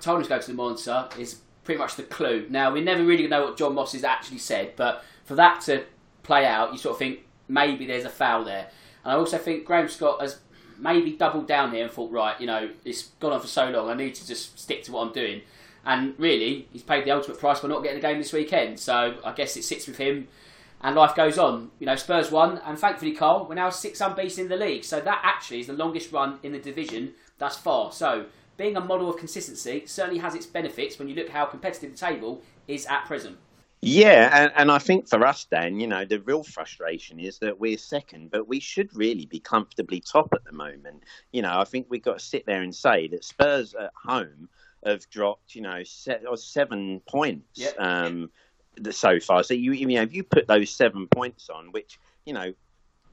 told him to go to the monitor is pretty much the clue. Now we never really know what John Moss has actually said, but for that to play out, you sort of think maybe there's a foul there. And I also think Graham Scott has maybe doubled down here and thought, right, you know, it's gone on for so long, I need to just stick to what I'm doing. And really, he's paid the ultimate price for not getting the game this weekend. So I guess it sits with him, and life goes on. You know, Spurs won, and thankfully, Karl, we're now six unbeaten in the league. So that actually is the longest run in the division thus far. So being a model of consistency certainly has its benefits when you look how competitive the table is at present. Yeah, and, and I think for us, Dan, you know, the real frustration is that we're second, but we should really be comfortably top at the moment. You know, I think we've got to sit there and say that Spurs at home have dropped, you know, seven points yep. um, so far. So you, you know, if you put those seven points on, which you know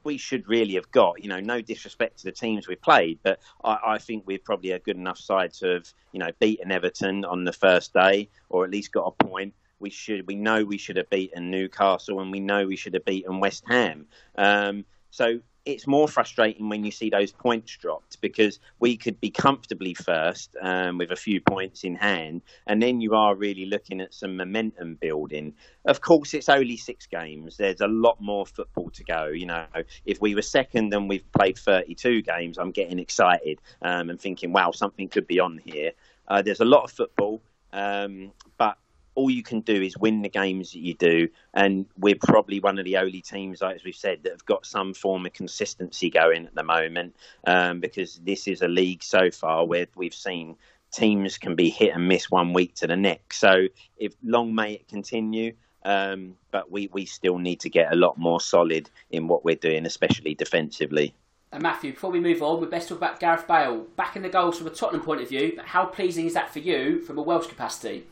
we should really have got. You know, no disrespect to the teams we played, but I, I, think we're probably a good enough side to have, you know, beaten Everton on the first day, or at least got a point we should we know we should have beaten Newcastle and we know we should have beaten West Ham. Um, so it's more frustrating when you see those points dropped because we could be comfortably first um, with a few points in hand, and then you are really looking at some momentum building. Of course, it's only six games. There's a lot more football to go. You know, if we were second and we've played 32 games, I'm getting excited um, and thinking, wow, something could be on here. Uh, there's a lot of football, um, but all you can do is win the games that you do. And we're probably one of the only teams, as we've said, that have got some form of consistency going at the moment. Um, because this is a league so far where we've seen teams can be hit and miss one week to the next. So if long may it continue. Um, but we, we still need to get a lot more solid in what we're doing, especially defensively. And Matthew, before we move on, we'd best talk about Gareth Bale. Back in the goals from a Tottenham point of view, but how pleasing is that for you from a Welsh capacity?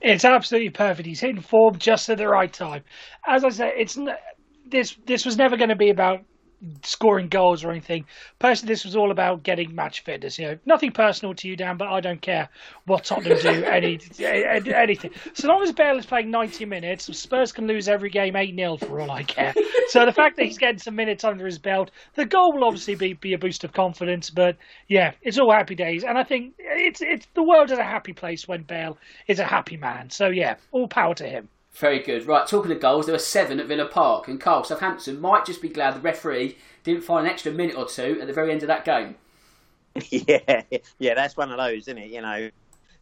It's absolutely perfect. He's hitting form just at the right time. As I said, it's this. This was never going to be about scoring goals or anything. Personally, this was all about getting match fitness. You know, nothing personal to you, Dan, but I don't care what Tottenham do, [LAUGHS] any, anything. So long as Bale is playing 90 minutes, Spurs can lose every game 8 0 for all I care. So the fact that he's getting some minutes under his belt, the goal will obviously be, be a boost of confidence. But yeah, it's all happy days. And I think it's, it's the world is a happy place when Bale is a happy man. So yeah, all power to him. Very good. Right, talking of goals, there were seven at Villa Park, and Karl Southampton might just be glad the referee didn't find an extra minute or two at the very end of that game. [LAUGHS] Yeah, yeah, that's one of those, isn't it? You know,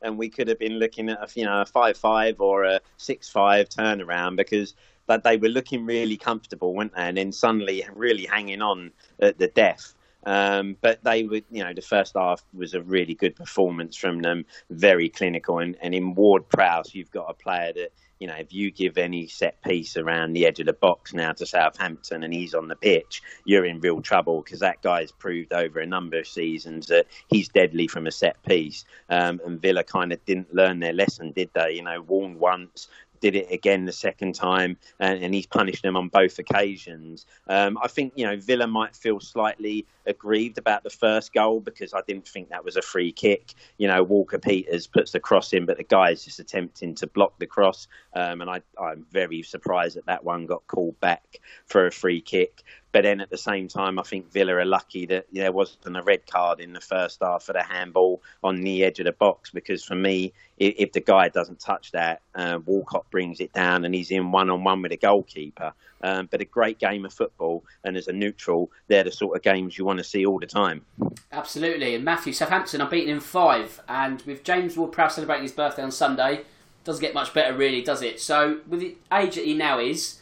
and we could have been looking at a you know a five-five or a six-five turnaround because that they were looking really comfortable, weren't they? And then suddenly really hanging on at the death. Um, but they were, you know, the first half was a really good performance from them, very clinical. And, and in Ward Prowse, you've got a player that you know, if you give any set piece around the edge of the box now to Southampton and he's on the pitch, you're in real trouble because that guy's proved over a number of seasons that he's deadly from a set piece. Um, and Villa kind of didn't learn their lesson, did they? You know, warned once, did it again the second time, and, and he's punished them on both occasions. Um, I think you know Villa might feel slightly aggrieved about the first goal because I didn't think that was a free kick. You know, Walker Peters puts the cross in, but the guy is just attempting to block the cross, um, and I, I'm very surprised that that one got called back for a free kick. But then at the same time, I think Villa are lucky that there wasn't a red card in the first half for the handball on the edge of the box because for me, if, the guy doesn't touch that, uh, Walcott brings it down and he's in one on one with the goalkeeper. Um, but a great game of football, and as a neutral, they're the sort of games you want to see all the time. Absolutely. And Matthew, Southampton are beaten in five, and with James Ward Prowse celebrating his birthday on Sunday, doesn't get much better, really, does it? So, with the age that he now is,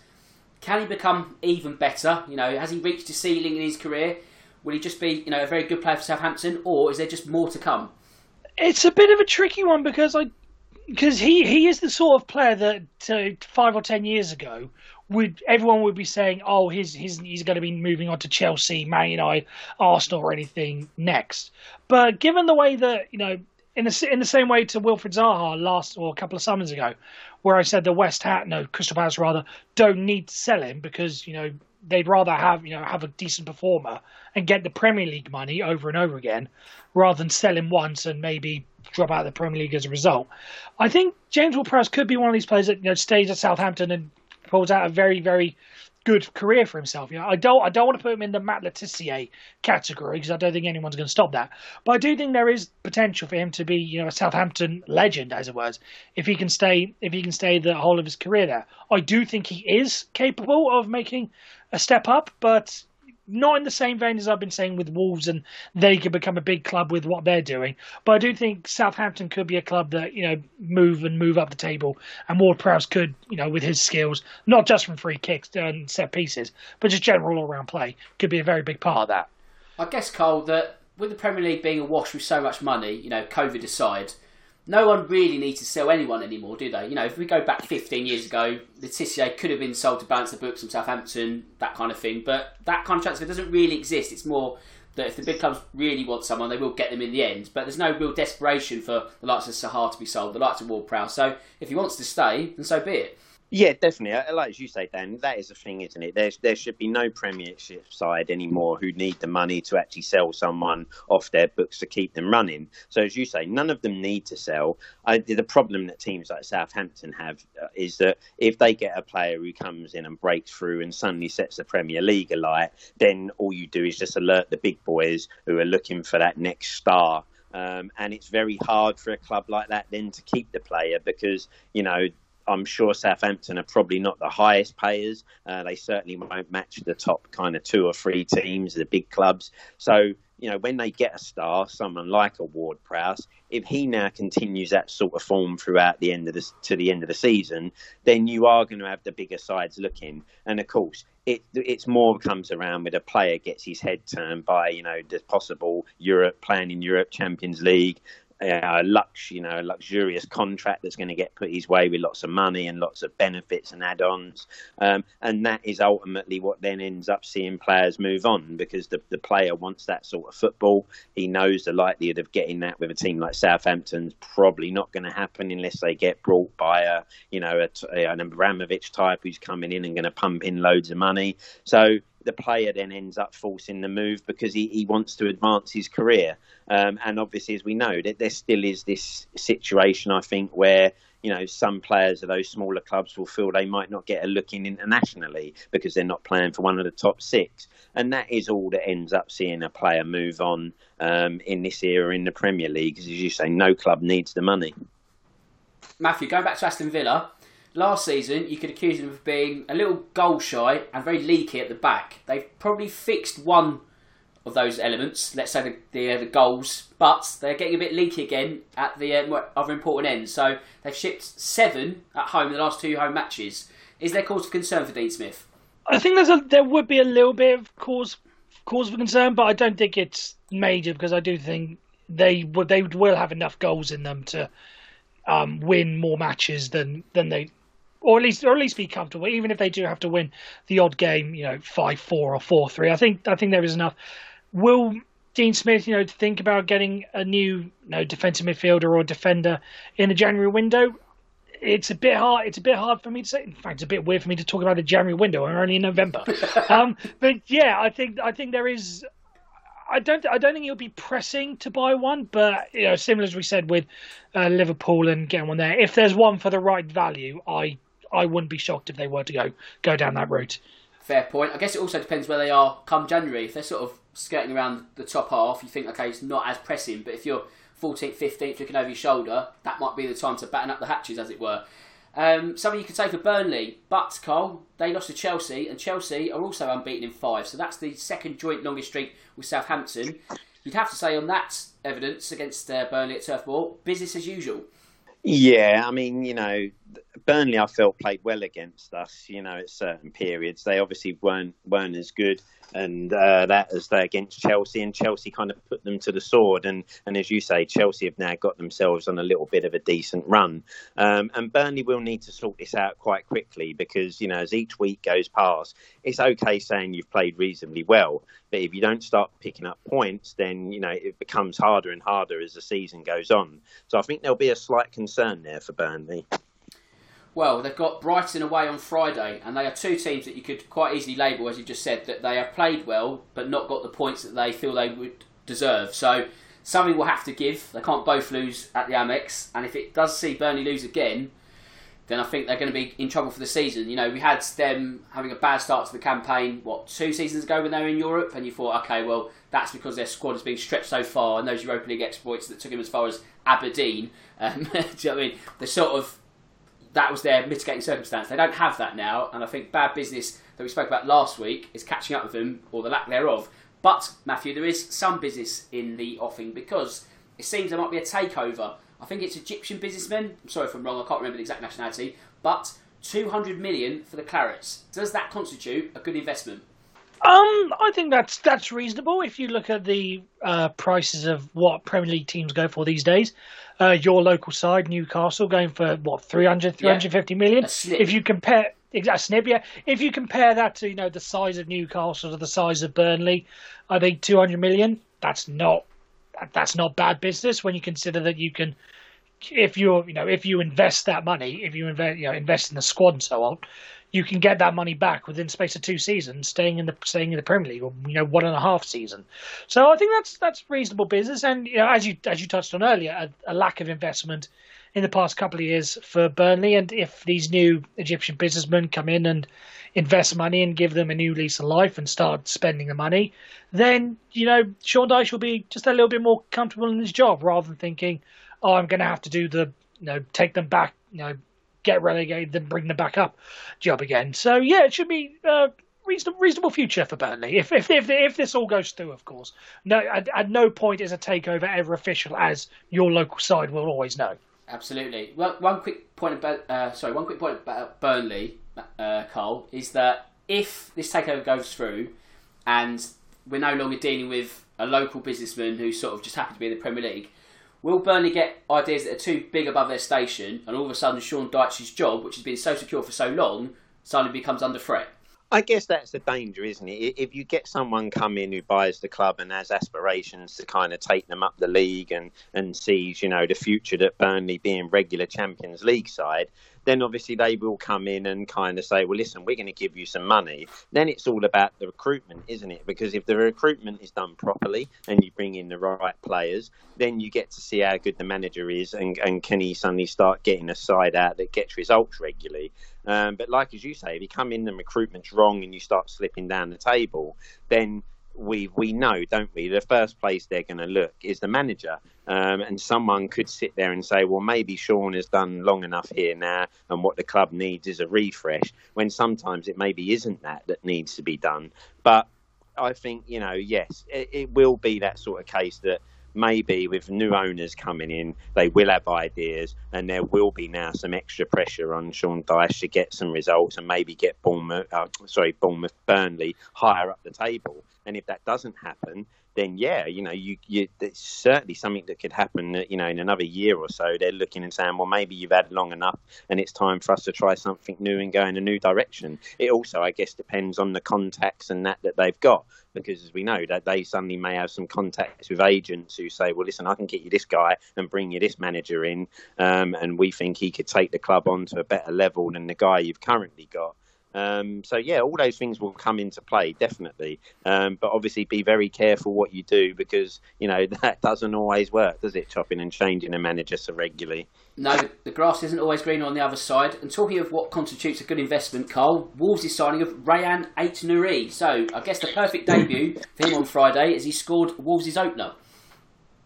can he become even better? You know, has he reached a ceiling in his career? Will he just be, you know, a very good player for Southampton, or is there just more to come? It's a bit of a tricky one because I, because he he is the sort of player that uh, five or ten years ago would everyone would be saying, oh, he's he's he's going to be moving on to Chelsea, Man United, Arsenal, or anything next. But given the way that you know in the in the same way to Wilfried Zaha last or a couple of summers ago, where I said the West Ham, no Crystal Palace rather, don't need to sell him because you know they'd rather have you know have a decent performer and get the Premier League money over and over again, rather than sell him once and maybe drop out of the Premier League as a result. I think James Ward-Prowse could be one of these players that you know stays at Southampton and pulls out a very very good career for himself. You know, I don't I don't want to put him in the Matt Le Tissier category because I don't think anyone's going to stop that. But I do think there is potential for him to be you know a Southampton legend, as it was, if he can stay if he can stay the whole of his career there. I do think he is capable of making a step up, but not in the same vein as I've been saying with Wolves, and they could become a big club with what they're doing. But I do think Southampton could be a club that you know move and move up the table, and Ward Prowse could, you know, with his skills, not just from free kicks and set pieces, but just general all round play, could be a very big part of that. I guess Karl that with the Premier League being awash with so much money, you know, COVID aside, no one really needs to sell anyone anymore, do they? You know, if we go back 15 years ago, Le Tissier could have been sold to balance the books from Southampton, that kind of thing. But that kind of transfer doesn't really exist. It's more that if the big clubs really want someone, they will get them in the end. But there's no real desperation for the likes of Zaha to be sold, the likes of Ward Prowse. So if he wants to stay, then so be it. Yeah, definitely. Uh, like as you say, Dan, that is the thing, isn't it? There's, there should be no Premiership side anymore who need the money to actually sell someone off their books to keep them running. So as you say, none of them need to sell. I, the problem that teams like Southampton have uh, is that if they get a player who comes in and breaks through and suddenly sets the Premier League alight, then all you do is just alert the big boys who are looking for that next star um, and it's very hard for a club like that then to keep the player because you know I'm sure Southampton are probably not the highest payers. Uh, they certainly won't match the top kind of two or three teams, the big clubs. So, you know, when they get a star, someone like a Ward Prowse, if he now continues that sort of form throughout the end of the to the end of the season, then you are going to have the bigger sides looking. And of course, it it's more comes around with a player gets his head turned by you know the possible Europe playing in Europe Champions League, uh, lux, you know, luxurious contract that's going to get put his way with lots of money and lots of benefits and add-ons, um, and that is ultimately what then ends up seeing players move on because the the player wants that sort of football. He knows the likelihood of getting that with a team like Southampton's probably not going to happen unless they get brought by a you know a, an Abramovich type who's coming in and going to pump in loads of money. So the player then ends up forcing the move because he, he wants to advance his career. Um, and obviously, as we know, that there still is this situation, I think, where you know some players of those smaller clubs will feel they might not get a look in internationally because they're not playing for one of the top six, and that is all that ends up seeing a player move on um, in this era in the Premier League. because As you say, no club needs the money. Matthew, going back to Aston Villa, last season you could accuse them of being a little goal shy and very leaky at the back. They've probably fixed one of those elements, let's say the the, uh, the goals, but they're getting a bit leaky again at the uh, other important ends. So they've shipped seven at home in the last two home matches. Is there cause for concern for Dean Smith? I think there's a there would be a little bit of cause cause for concern, but I don't think it's major because I do think they would they will have enough goals in them to um, win more matches than than they or at least or at least be comfortable, even if they do have to win the odd game, you know, five four or four three. I think I think there is enough. Will Dean Smith, you know, think about getting a new you know, defensive midfielder or defender in the January window? It's a bit hard. It's a bit hard for me to say. In fact, it's a bit weird for me to talk about the January window. We're only in November. [LAUGHS] um, but yeah, I think I think there is. I don't. I don't think he'll be pressing to buy one, but you know, similar as we said with uh, Liverpool and getting one there. If there's one for the right value, I I wouldn't be shocked if they were to go go down that route. Fair point. I guess it also depends where they are come January. If they're sort of skirting around the top half, you think okay, it's not as pressing. But if you're 14th, 15th, looking over your shoulder, that might be the time to batten up the hatches, as it were. Um, something you could say for Burnley, but Karl, they lost to Chelsea, and Chelsea are also unbeaten in five. So that's the second joint longest streak with Southampton. You'd have to say on that evidence against uh, Burnley at Turf Moor, business as usual. Yeah, I mean, you know, Burnley, I felt played well against us. You know, at certain periods, they obviously weren't weren't as good and uh, that as they against Chelsea, and Chelsea kind of put them to the sword. And, and as you say, Chelsea have now got themselves on a little bit of a decent run. Um, and Burnley will need to sort this out quite quickly because, you know, as each week goes past, it's okay saying you've played reasonably well. But if you don't start picking up points, then, you know, it becomes harder and harder as the season goes on. So I think there'll be a slight concern there for Burnley. Well, they've got Brighton away on Friday, and they are two teams that you could quite easily label, as you just said, that they have played well but not got the points that they feel they would deserve. So something will have to give. They can't both lose at the Amex, and if it does see Burnley lose again, then I think they're going to be in trouble for the season. You know, we had them having a bad start to the campaign, what, two seasons ago when they were in Europe, and you thought, okay, well, that's because their squad has been stretched so far, and those Europa League exploits that took them as far as Aberdeen. [LAUGHS] Um, [LAUGHS] do you know what I mean? The sort of that was their mitigating circumstance. They don't have that now, and I think bad business that we spoke about last week is catching up with them, or the lack thereof. But Matthew, there is some business in the offing because it seems there might be a takeover. I think it's Egyptian businessmen. I'm sorry if I'm wrong. I can't remember the exact nationality, but 200 million for the Clarets. Does that constitute a good investment? Um, I think that's that's reasonable if you look at the uh, prices of what Premier League teams go for these days. Uh, your local side, Newcastle, going for what 300, 350 yeah. million. If you compare exact snip, yeah. If you compare that to you know the size of Newcastle to the size of Burnley, I think 200 million. That's not that's not bad business when you consider that you can if you're you know if you invest that money, if you invest you know invest in the squad and so on, you can get that money back within space of two seasons, staying in the staying in the Premier League, or you know one and a half season. So I think that's that's reasonable business, and you know as you as you touched on earlier, a, a lack of investment in the past couple of years for Burnley, and if these new Egyptian businessmen come in and invest money and give them a new lease of life and start spending the money, then you know Sean Dyche will be just a little bit more comfortable in his job rather than thinking, oh, I'm going to have to do the you know take them back, you know get relegated, then bring them back up job again. So yeah, it should be uh, reasonable, reasonable future for Burnley if, if if if this all goes through. Of course, no, at, at no point is a takeover ever official, as your local side will always know. Absolutely. Well, one quick point about uh, sorry, one quick point about Burnley, uh, Karl, is that if this takeover goes through, and we're no longer dealing with a local businessman who sort of just happened to be in the Premier League Will Burnley get ideas that are too big above their station, and all of a sudden Sean Dyche's job, which has been so secure for so long, suddenly becomes under threat? I guess that's the danger, isn't it? If you get someone come in who buys the club and has aspirations to kind of take them up the league and, and sees, you know, the future that Burnley being regular Champions League side, then obviously they will come in and kind of say, well, listen, we're going to give you some money. Then it's all about the recruitment, isn't it? Because if the recruitment is done properly and you bring in the right players, then you get to see how good the manager is and, and can he suddenly start getting a side out that gets results regularly. Um, but like as you say, if you come in and recruitment's wrong and you start slipping down the table, then we we know, don't we? The first place they're going to look is the manager, um, and someone could sit there and say, well, maybe Sean has done long enough here now, and what the club needs is a refresh. When sometimes it maybe isn't that that needs to be done. But I think you know, yes, it, it will be that sort of case that maybe with new owners coming in, they will have ideas, and there will be now some extra pressure on Sean Dyche to get some results and maybe get Bournemouth, uh, sorry, Bournemouth, Burnley higher up the table. And if that doesn't happen, then yeah, you know, you, you it's certainly something that could happen. That, you know, in another year or so, they're looking and saying, well, maybe you've had long enough, and it's time for us to try something new and go in a new direction. It also, I guess, depends on the contacts and that that they've got, because as we know, that they suddenly may have some contacts with agents who say, well, listen, I can get you this guy and bring you this manager in, um, and we think he could take the club on to a better level than the guy you've currently got. Um, so yeah, all those things will come into play definitely, um, but obviously be very careful what you do because you know [LAUGHS] that doesn't always work, does it? Chopping and changing a manager so regularly. No, the grass isn't always green on the other side. And talking of what constitutes a good investment, Karl, Wolves is signing of Rayan Aït-Nouri. So I guess the perfect debut for him on Friday as he scored Wolves' opener.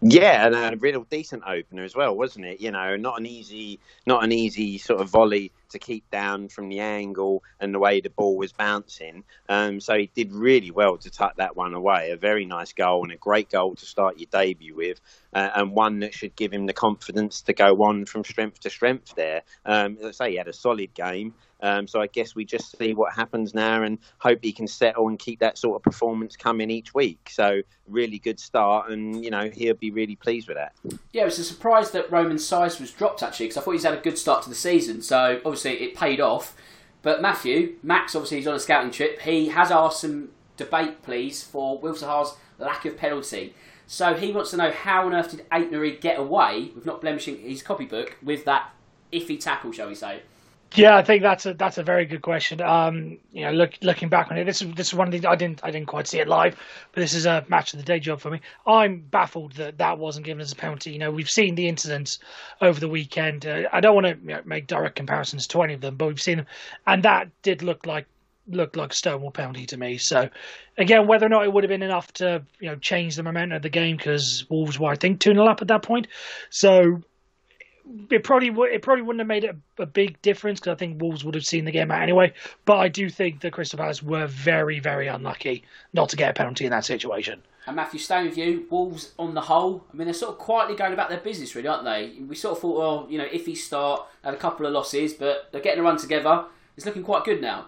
Yeah, and a real decent opener as well, wasn't it? You know, not an easy, not an easy sort of volley to keep down from the angle and the way the ball was bouncing. Um, so he did really well to tuck that one away. A very nice goal and a great goal to start your debut with, uh, and one that should give him the confidence to go on from strength to strength. There, um, as I say, he had a solid game. Um, so I guess we just see what happens now and hope he can settle and keep that sort of performance coming each week. So really good start, and you know he'll be really pleased with that. Yeah, it was a surprise that Romain Saïss was dropped actually because I thought he's had a good start to the season. So obviously it paid off. But Matthew, Max obviously he's on a scouting trip. He has asked some debate, please, for Wilf Zaha's lack of penalty. So he wants to know how on earth did Aït-Nouri get away with not blemishing his copybook with that iffy tackle, shall we say? Yeah, I think that's a that's a very good question. Um, you know, look, looking back on it, this is this is one of the I didn't I didn't quite see it live, but this is a match of the day job for me. I'm baffled that that wasn't given as a penalty. You know, we've seen the incidents over the weekend. Uh, I don't want to you know, make direct comparisons to any of them, but we've seen them, and that did look like looked like a Stonewall penalty to me. So, again, whether or not it would have been enough to you know change the momentum of the game because Wolves were I think two 0 up at that point. So it probably would it probably wouldn't have made a, a big difference because I think Wolves would have seen the game out anyway. But I do think that Crystal Palace were very very unlucky not to get a penalty in that situation. And Matthew, staying with you, Wolves on the whole, I mean, they're sort of quietly going about their business, really, aren't they? We sort of thought, well, you know, if he start, had a couple of losses, but they're getting a run together. It's looking quite good now.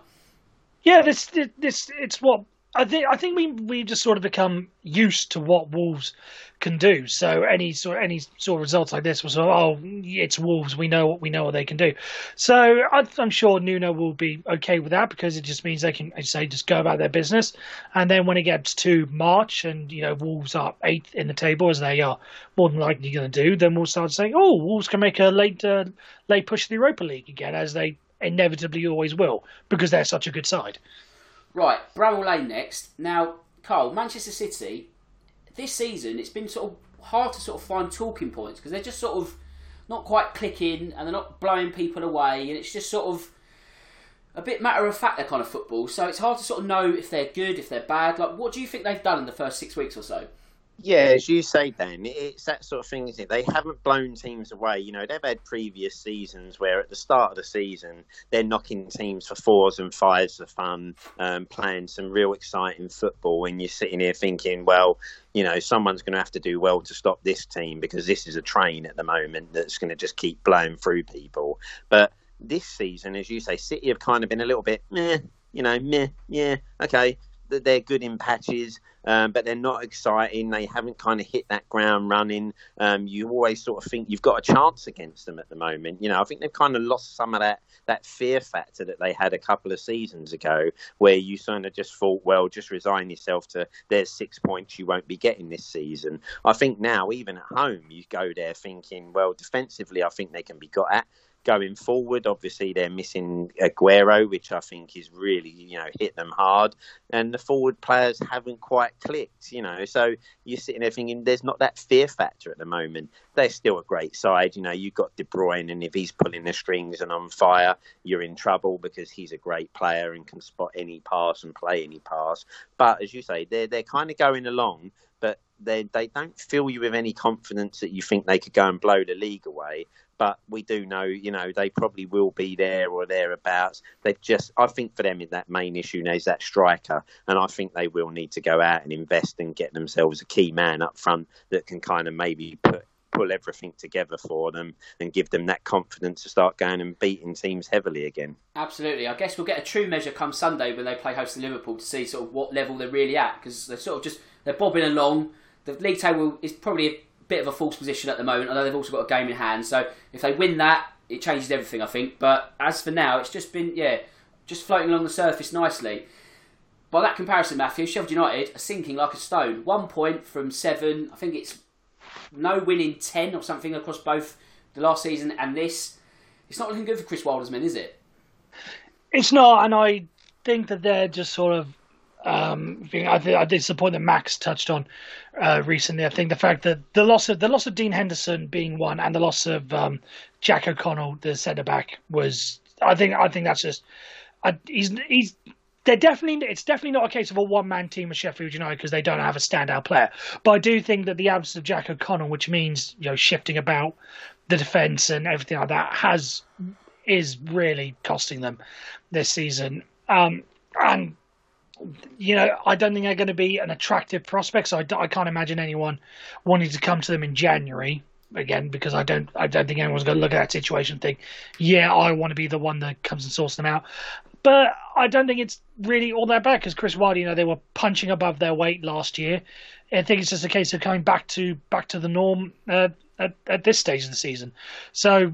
Yeah, this this it's what I think. I think we we just sort of become used to what Wolves can do. So any sort any sort of results like this was oh it's Wolves. We know what we know what they can do. So I, am sure Nuno will be okay with that because it just means they can, say, just go about their business. And then when it gets to March and you know Wolves are eighth in the table as they are more than likely going to do, then we'll start saying oh Wolves can make a late uh, late push to the Europa League again as they inevitably always will because they're such a good side. Right, Bramall Lane next. Now, Karl, Manchester City, this season it's been sort of hard to sort of find talking points because they're just sort of not quite clicking and they're not blowing people away and it's just sort of a bit matter of fact their kind of football. So it's hard to sort of know if they're good, if they're bad. Like, what do you think they've done in the first six weeks or so? Yeah, as you say, Dan, it's that sort of thing, isn't it? They haven't blown teams away. You know, they've had previous seasons where at the start of the season they're knocking teams for fours and fives for fun, um, playing some real exciting football, and you're sitting here thinking, well, you know, someone's going to have to do well to stop this team because this is a train at the moment that's going to just keep blowing through people. But this season, as you say, City have kind of been a little bit meh, you know, meh, yeah, okay, they're good in patches, um, but they're not exciting. They haven't kind of hit that ground running. Um, you always sort of think you've got a chance against them at the moment. You know, I think they've kind of lost some of that that fear factor that they had a couple of seasons ago, where you sort of just thought, well, just resign yourself to there's six points you won't be getting this season. I think now, even at home, you go there thinking, well, defensively, I think they can be got at going forward. Obviously, they're missing Aguero, which I think is really, you know, hit them hard. And the forward players haven't quite clicked, you know. So you're sitting there thinking there's not that fear factor at the moment. They're still a great side. You know, you've got De Bruyne, and if he's pulling the strings and on fire, you're in trouble because he's a great player and can spot any pass and play any pass. But as you say, they're, they're kind of going along, but they they don't fill you with any confidence that you think they could go and blow the league away but we do know, you know, they probably will be there or thereabouts. They just, I think for them, that main issue now is that striker, and I think they will need to go out and invest and get themselves a key man up front that can kind of maybe put pull everything together for them and give them that confidence to start going and beating teams heavily again. Absolutely. I guess we'll get a true measure come Sunday when they play host to Liverpool to see sort of what level they're really at because they're sort of just they're bobbing along. The league table is probably bit of a false position at the moment. I know they've also got a game in hand, so if they win that, it changes everything. I think. But as for now, it's just been yeah, just floating along the surface nicely. By that comparison, Matthew, Sheffield United are sinking like a stone. One point from seven. I think it's no win in ten or something across both the last season and this. It's not looking good for Chris Wilder's men, is it? It's not, and I think that they're just sort of um, I, th- I did point that Max touched on uh, recently. I think the fact that the loss of the loss of Dean Henderson being one, and the loss of um, Jack O'Connell, the centre back, was. I think I think that's just. Uh, he's he's. They're definitely. It's definitely not a case of a one man team with Sheffield United because they don't have a standout player. But I do think that the absence of Jack O'Connell, which means you know shifting about the defence and everything like that, has is really costing them this season. Um, and you know, I don't think they're going to be an attractive prospect. So I, I can't imagine anyone wanting to come to them in January again because I don't I don't think anyone's going to look at that situation and think, yeah, I want to be the one that comes and sorts them out. But I don't think it's really all that bad because Chris Wilder, you know, they were punching above their weight last year. I think it's just a case of coming back to back to the norm uh, at, at this stage of the season. So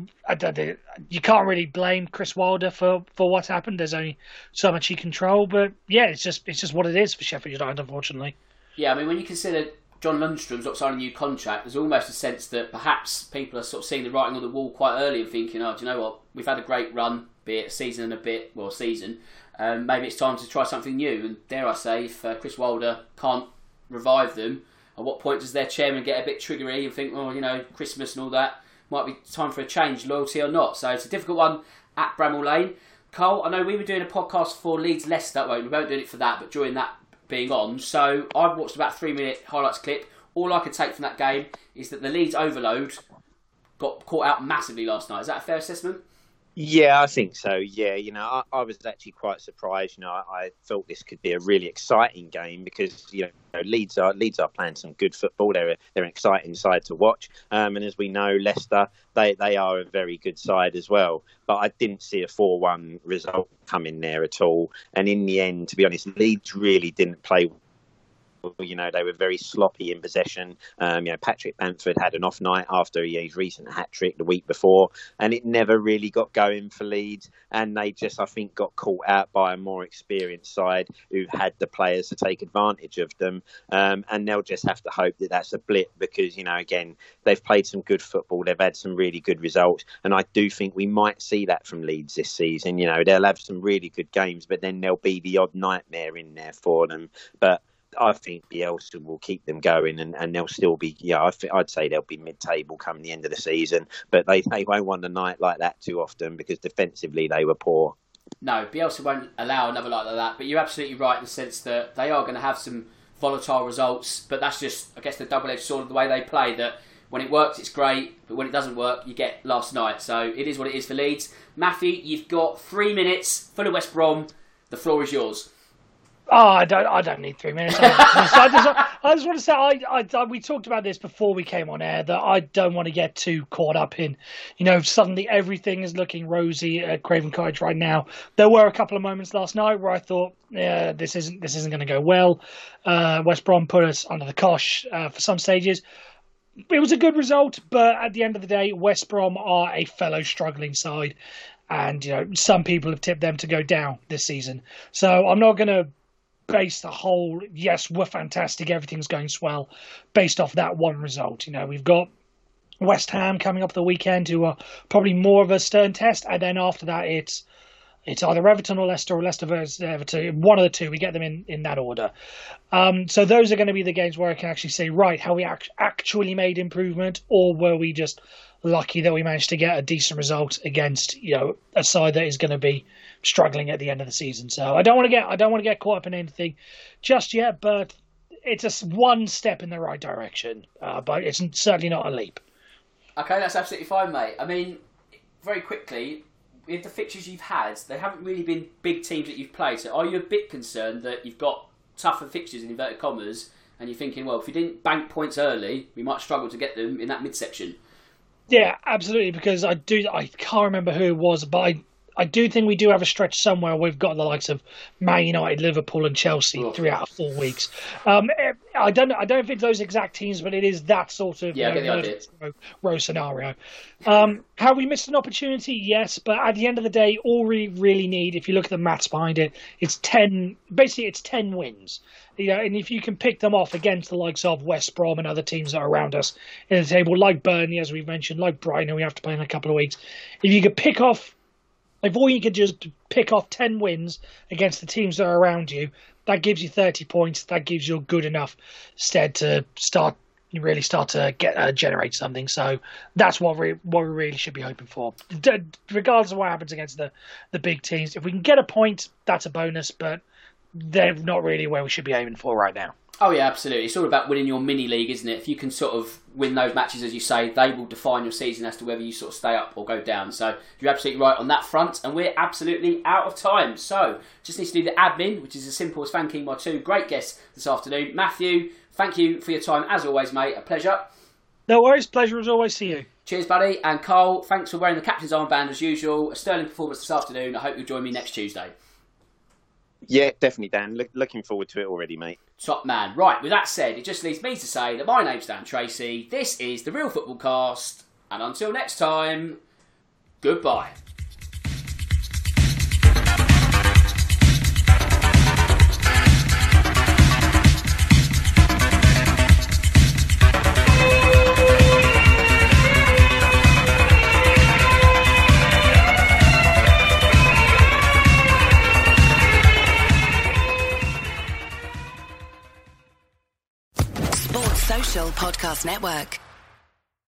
you can't really blame Chris Wilder for, for what's happened. There's only so much he can control, but yeah, it's just it's just what it is for Sheffield United, unfortunately. Yeah, I mean when you consider John Lundstram's not signing a new contract, there's almost a sense that perhaps people are sort of seeing the writing on the wall quite early and thinking, oh, do you know what? We've had a great run. be it a season and a bit, well, season, um, maybe it's time to try something new. And dare I say, if uh, Chris Wilder can't revive them, at what point does their chairman get a bit triggery and think, oh, you know, Christmas and all that might be time for a change, loyalty or not? So it's a difficult one at Bramall Lane. Karl, I know we were doing a podcast for Leeds Leicester. Well, we weren't doing it for that, but during that being on, so I watched about three minute highlights clip. All I could take from that game is that the Leeds overload got caught out massively last night. Is that a fair assessment? Yeah, I think so. Yeah, you know, I, I was actually quite surprised. You know, I, I, thought this could be a really exciting game because you know Leeds are Leeds are playing some good football. They're they're an exciting side to watch. Um, and as we know, Leicester they they are a very good side as well. But I didn't see a four-one result coming there at all. And in the end, to be honest, Leeds really didn't play you know, they were very sloppy in possession. Um, you know, Patrick Bamford had an off night after his recent hat trick the week before, and it never really got going for Leeds. And they just, I think, got caught out by a more experienced side who had the players to take advantage of them. Um, and they'll just have to hope that that's a blip because, you know, again, they've played some good football. They've had some really good results. And I do think we might see that from Leeds this season. You know, they'll have some really good games, but then there'll be the odd nightmare in there for them. But I think Bielsa will keep them going, and, and they'll still be. Yeah, I would say they'll be mid-table come the end of the season, but they they won't want a night like that too often because defensively they were poor. No, Bielsa won't allow another night like that. But you're absolutely right in the sense that they are going to have some volatile results. But that's just, I guess, the double-edged sword of the way they play. That when it works, it's great, but when it doesn't work, you get last night. So it is what it is for Leeds. Matthew, you've got three minutes full of West Brom. The floor is yours. Oh, I don't. I don't need three minutes. I just, I just, I just want to say, I, I, we talked about this before we came on air that I don't want to get too caught up in, you know, suddenly everything is looking rosy at Craven Cottage right now. There were a couple of moments last night where I thought, yeah, this isn't this isn't going to go well. Uh, West Brom put us under the cosh uh, for some stages. It was a good result, but at the end of the day, West Brom are a fellow struggling side, and you know some people have tipped them to go down this season. So I'm not going to base the whole yes we're fantastic everything's going swell based off that one result you know we've got west ham coming up the weekend who are probably more of a stern test and then after that it's it's either Everton or Leicester or Leicester versus Everton. One of the two. We get them in, in that order. Um, so those are going to be the games where I can actually say, right, how we act- actually made improvement, or were we just lucky that we managed to get a decent result against you know a side that is going to be struggling at the end of the season. So I don't want to get I don't want to get caught up in anything just yet, but it's a one step in the right direction, uh, but it's certainly not a leap. Okay, that's absolutely fine, mate. I mean, very quickly, with the fixtures you've had, they haven't really been big teams that you've played. So are you a bit concerned that you've got tougher fixtures in inverted commas, and you're thinking, well, if we didn't bank points early, we might struggle to get them in that midsection? Yeah, absolutely. Because I do, I can't remember who it was, but I I do think we do have a stretch somewhere. We've got the likes of Man United, Liverpool, and Chelsea oh. three out of four weeks. Um, eh, I don't I don't know if it's those exact teams, but it is that sort of yeah, you know, row, row, scenario. Um, have we missed an opportunity? Yes, but at the end of the day, all we really need, if you look at the maths behind it, it's ten. Basically, it's ten wins. You know, and if you can pick them off against the likes of West Brom and other teams that are around us in the table, like Burnley, as we've mentioned, like Brighton, who we have to play in a couple of weeks, if you could pick off if all you can just pick off 10 wins against the teams that are around you, that gives you 30 points. That gives you a good enough stead to start you really start to get uh, generate something. So that's what we what we really should be hoping for. Regardless of what happens against the the big teams, if we can get a point, that's a bonus. But they're not really where we should be aiming for right now. Oh yeah, absolutely. It's all about winning your mini league, isn't it? If you can sort of win those matches, as you say, they will define your season as to whether you sort of stay up or go down. So you're absolutely right on that front, and we're absolutely out of time. So just need to do the admin, which is as simple as thanking my two great guests this afternoon. Matthew, thank you for your time as always, mate. A pleasure. No worries, pleasure as always See you. Cheers, buddy. And Karl, thanks for wearing the captain's armband as usual. A sterling performance this afternoon. I hope you'll join me next Tuesday. Yeah, definitely, Dan. Look, looking forward to it already, mate. Top man. Right, with that said, it just leaves me to say that my name's Dan Tracy. This is the Real Football Cast. And until next time, goodbye. Podcast Network.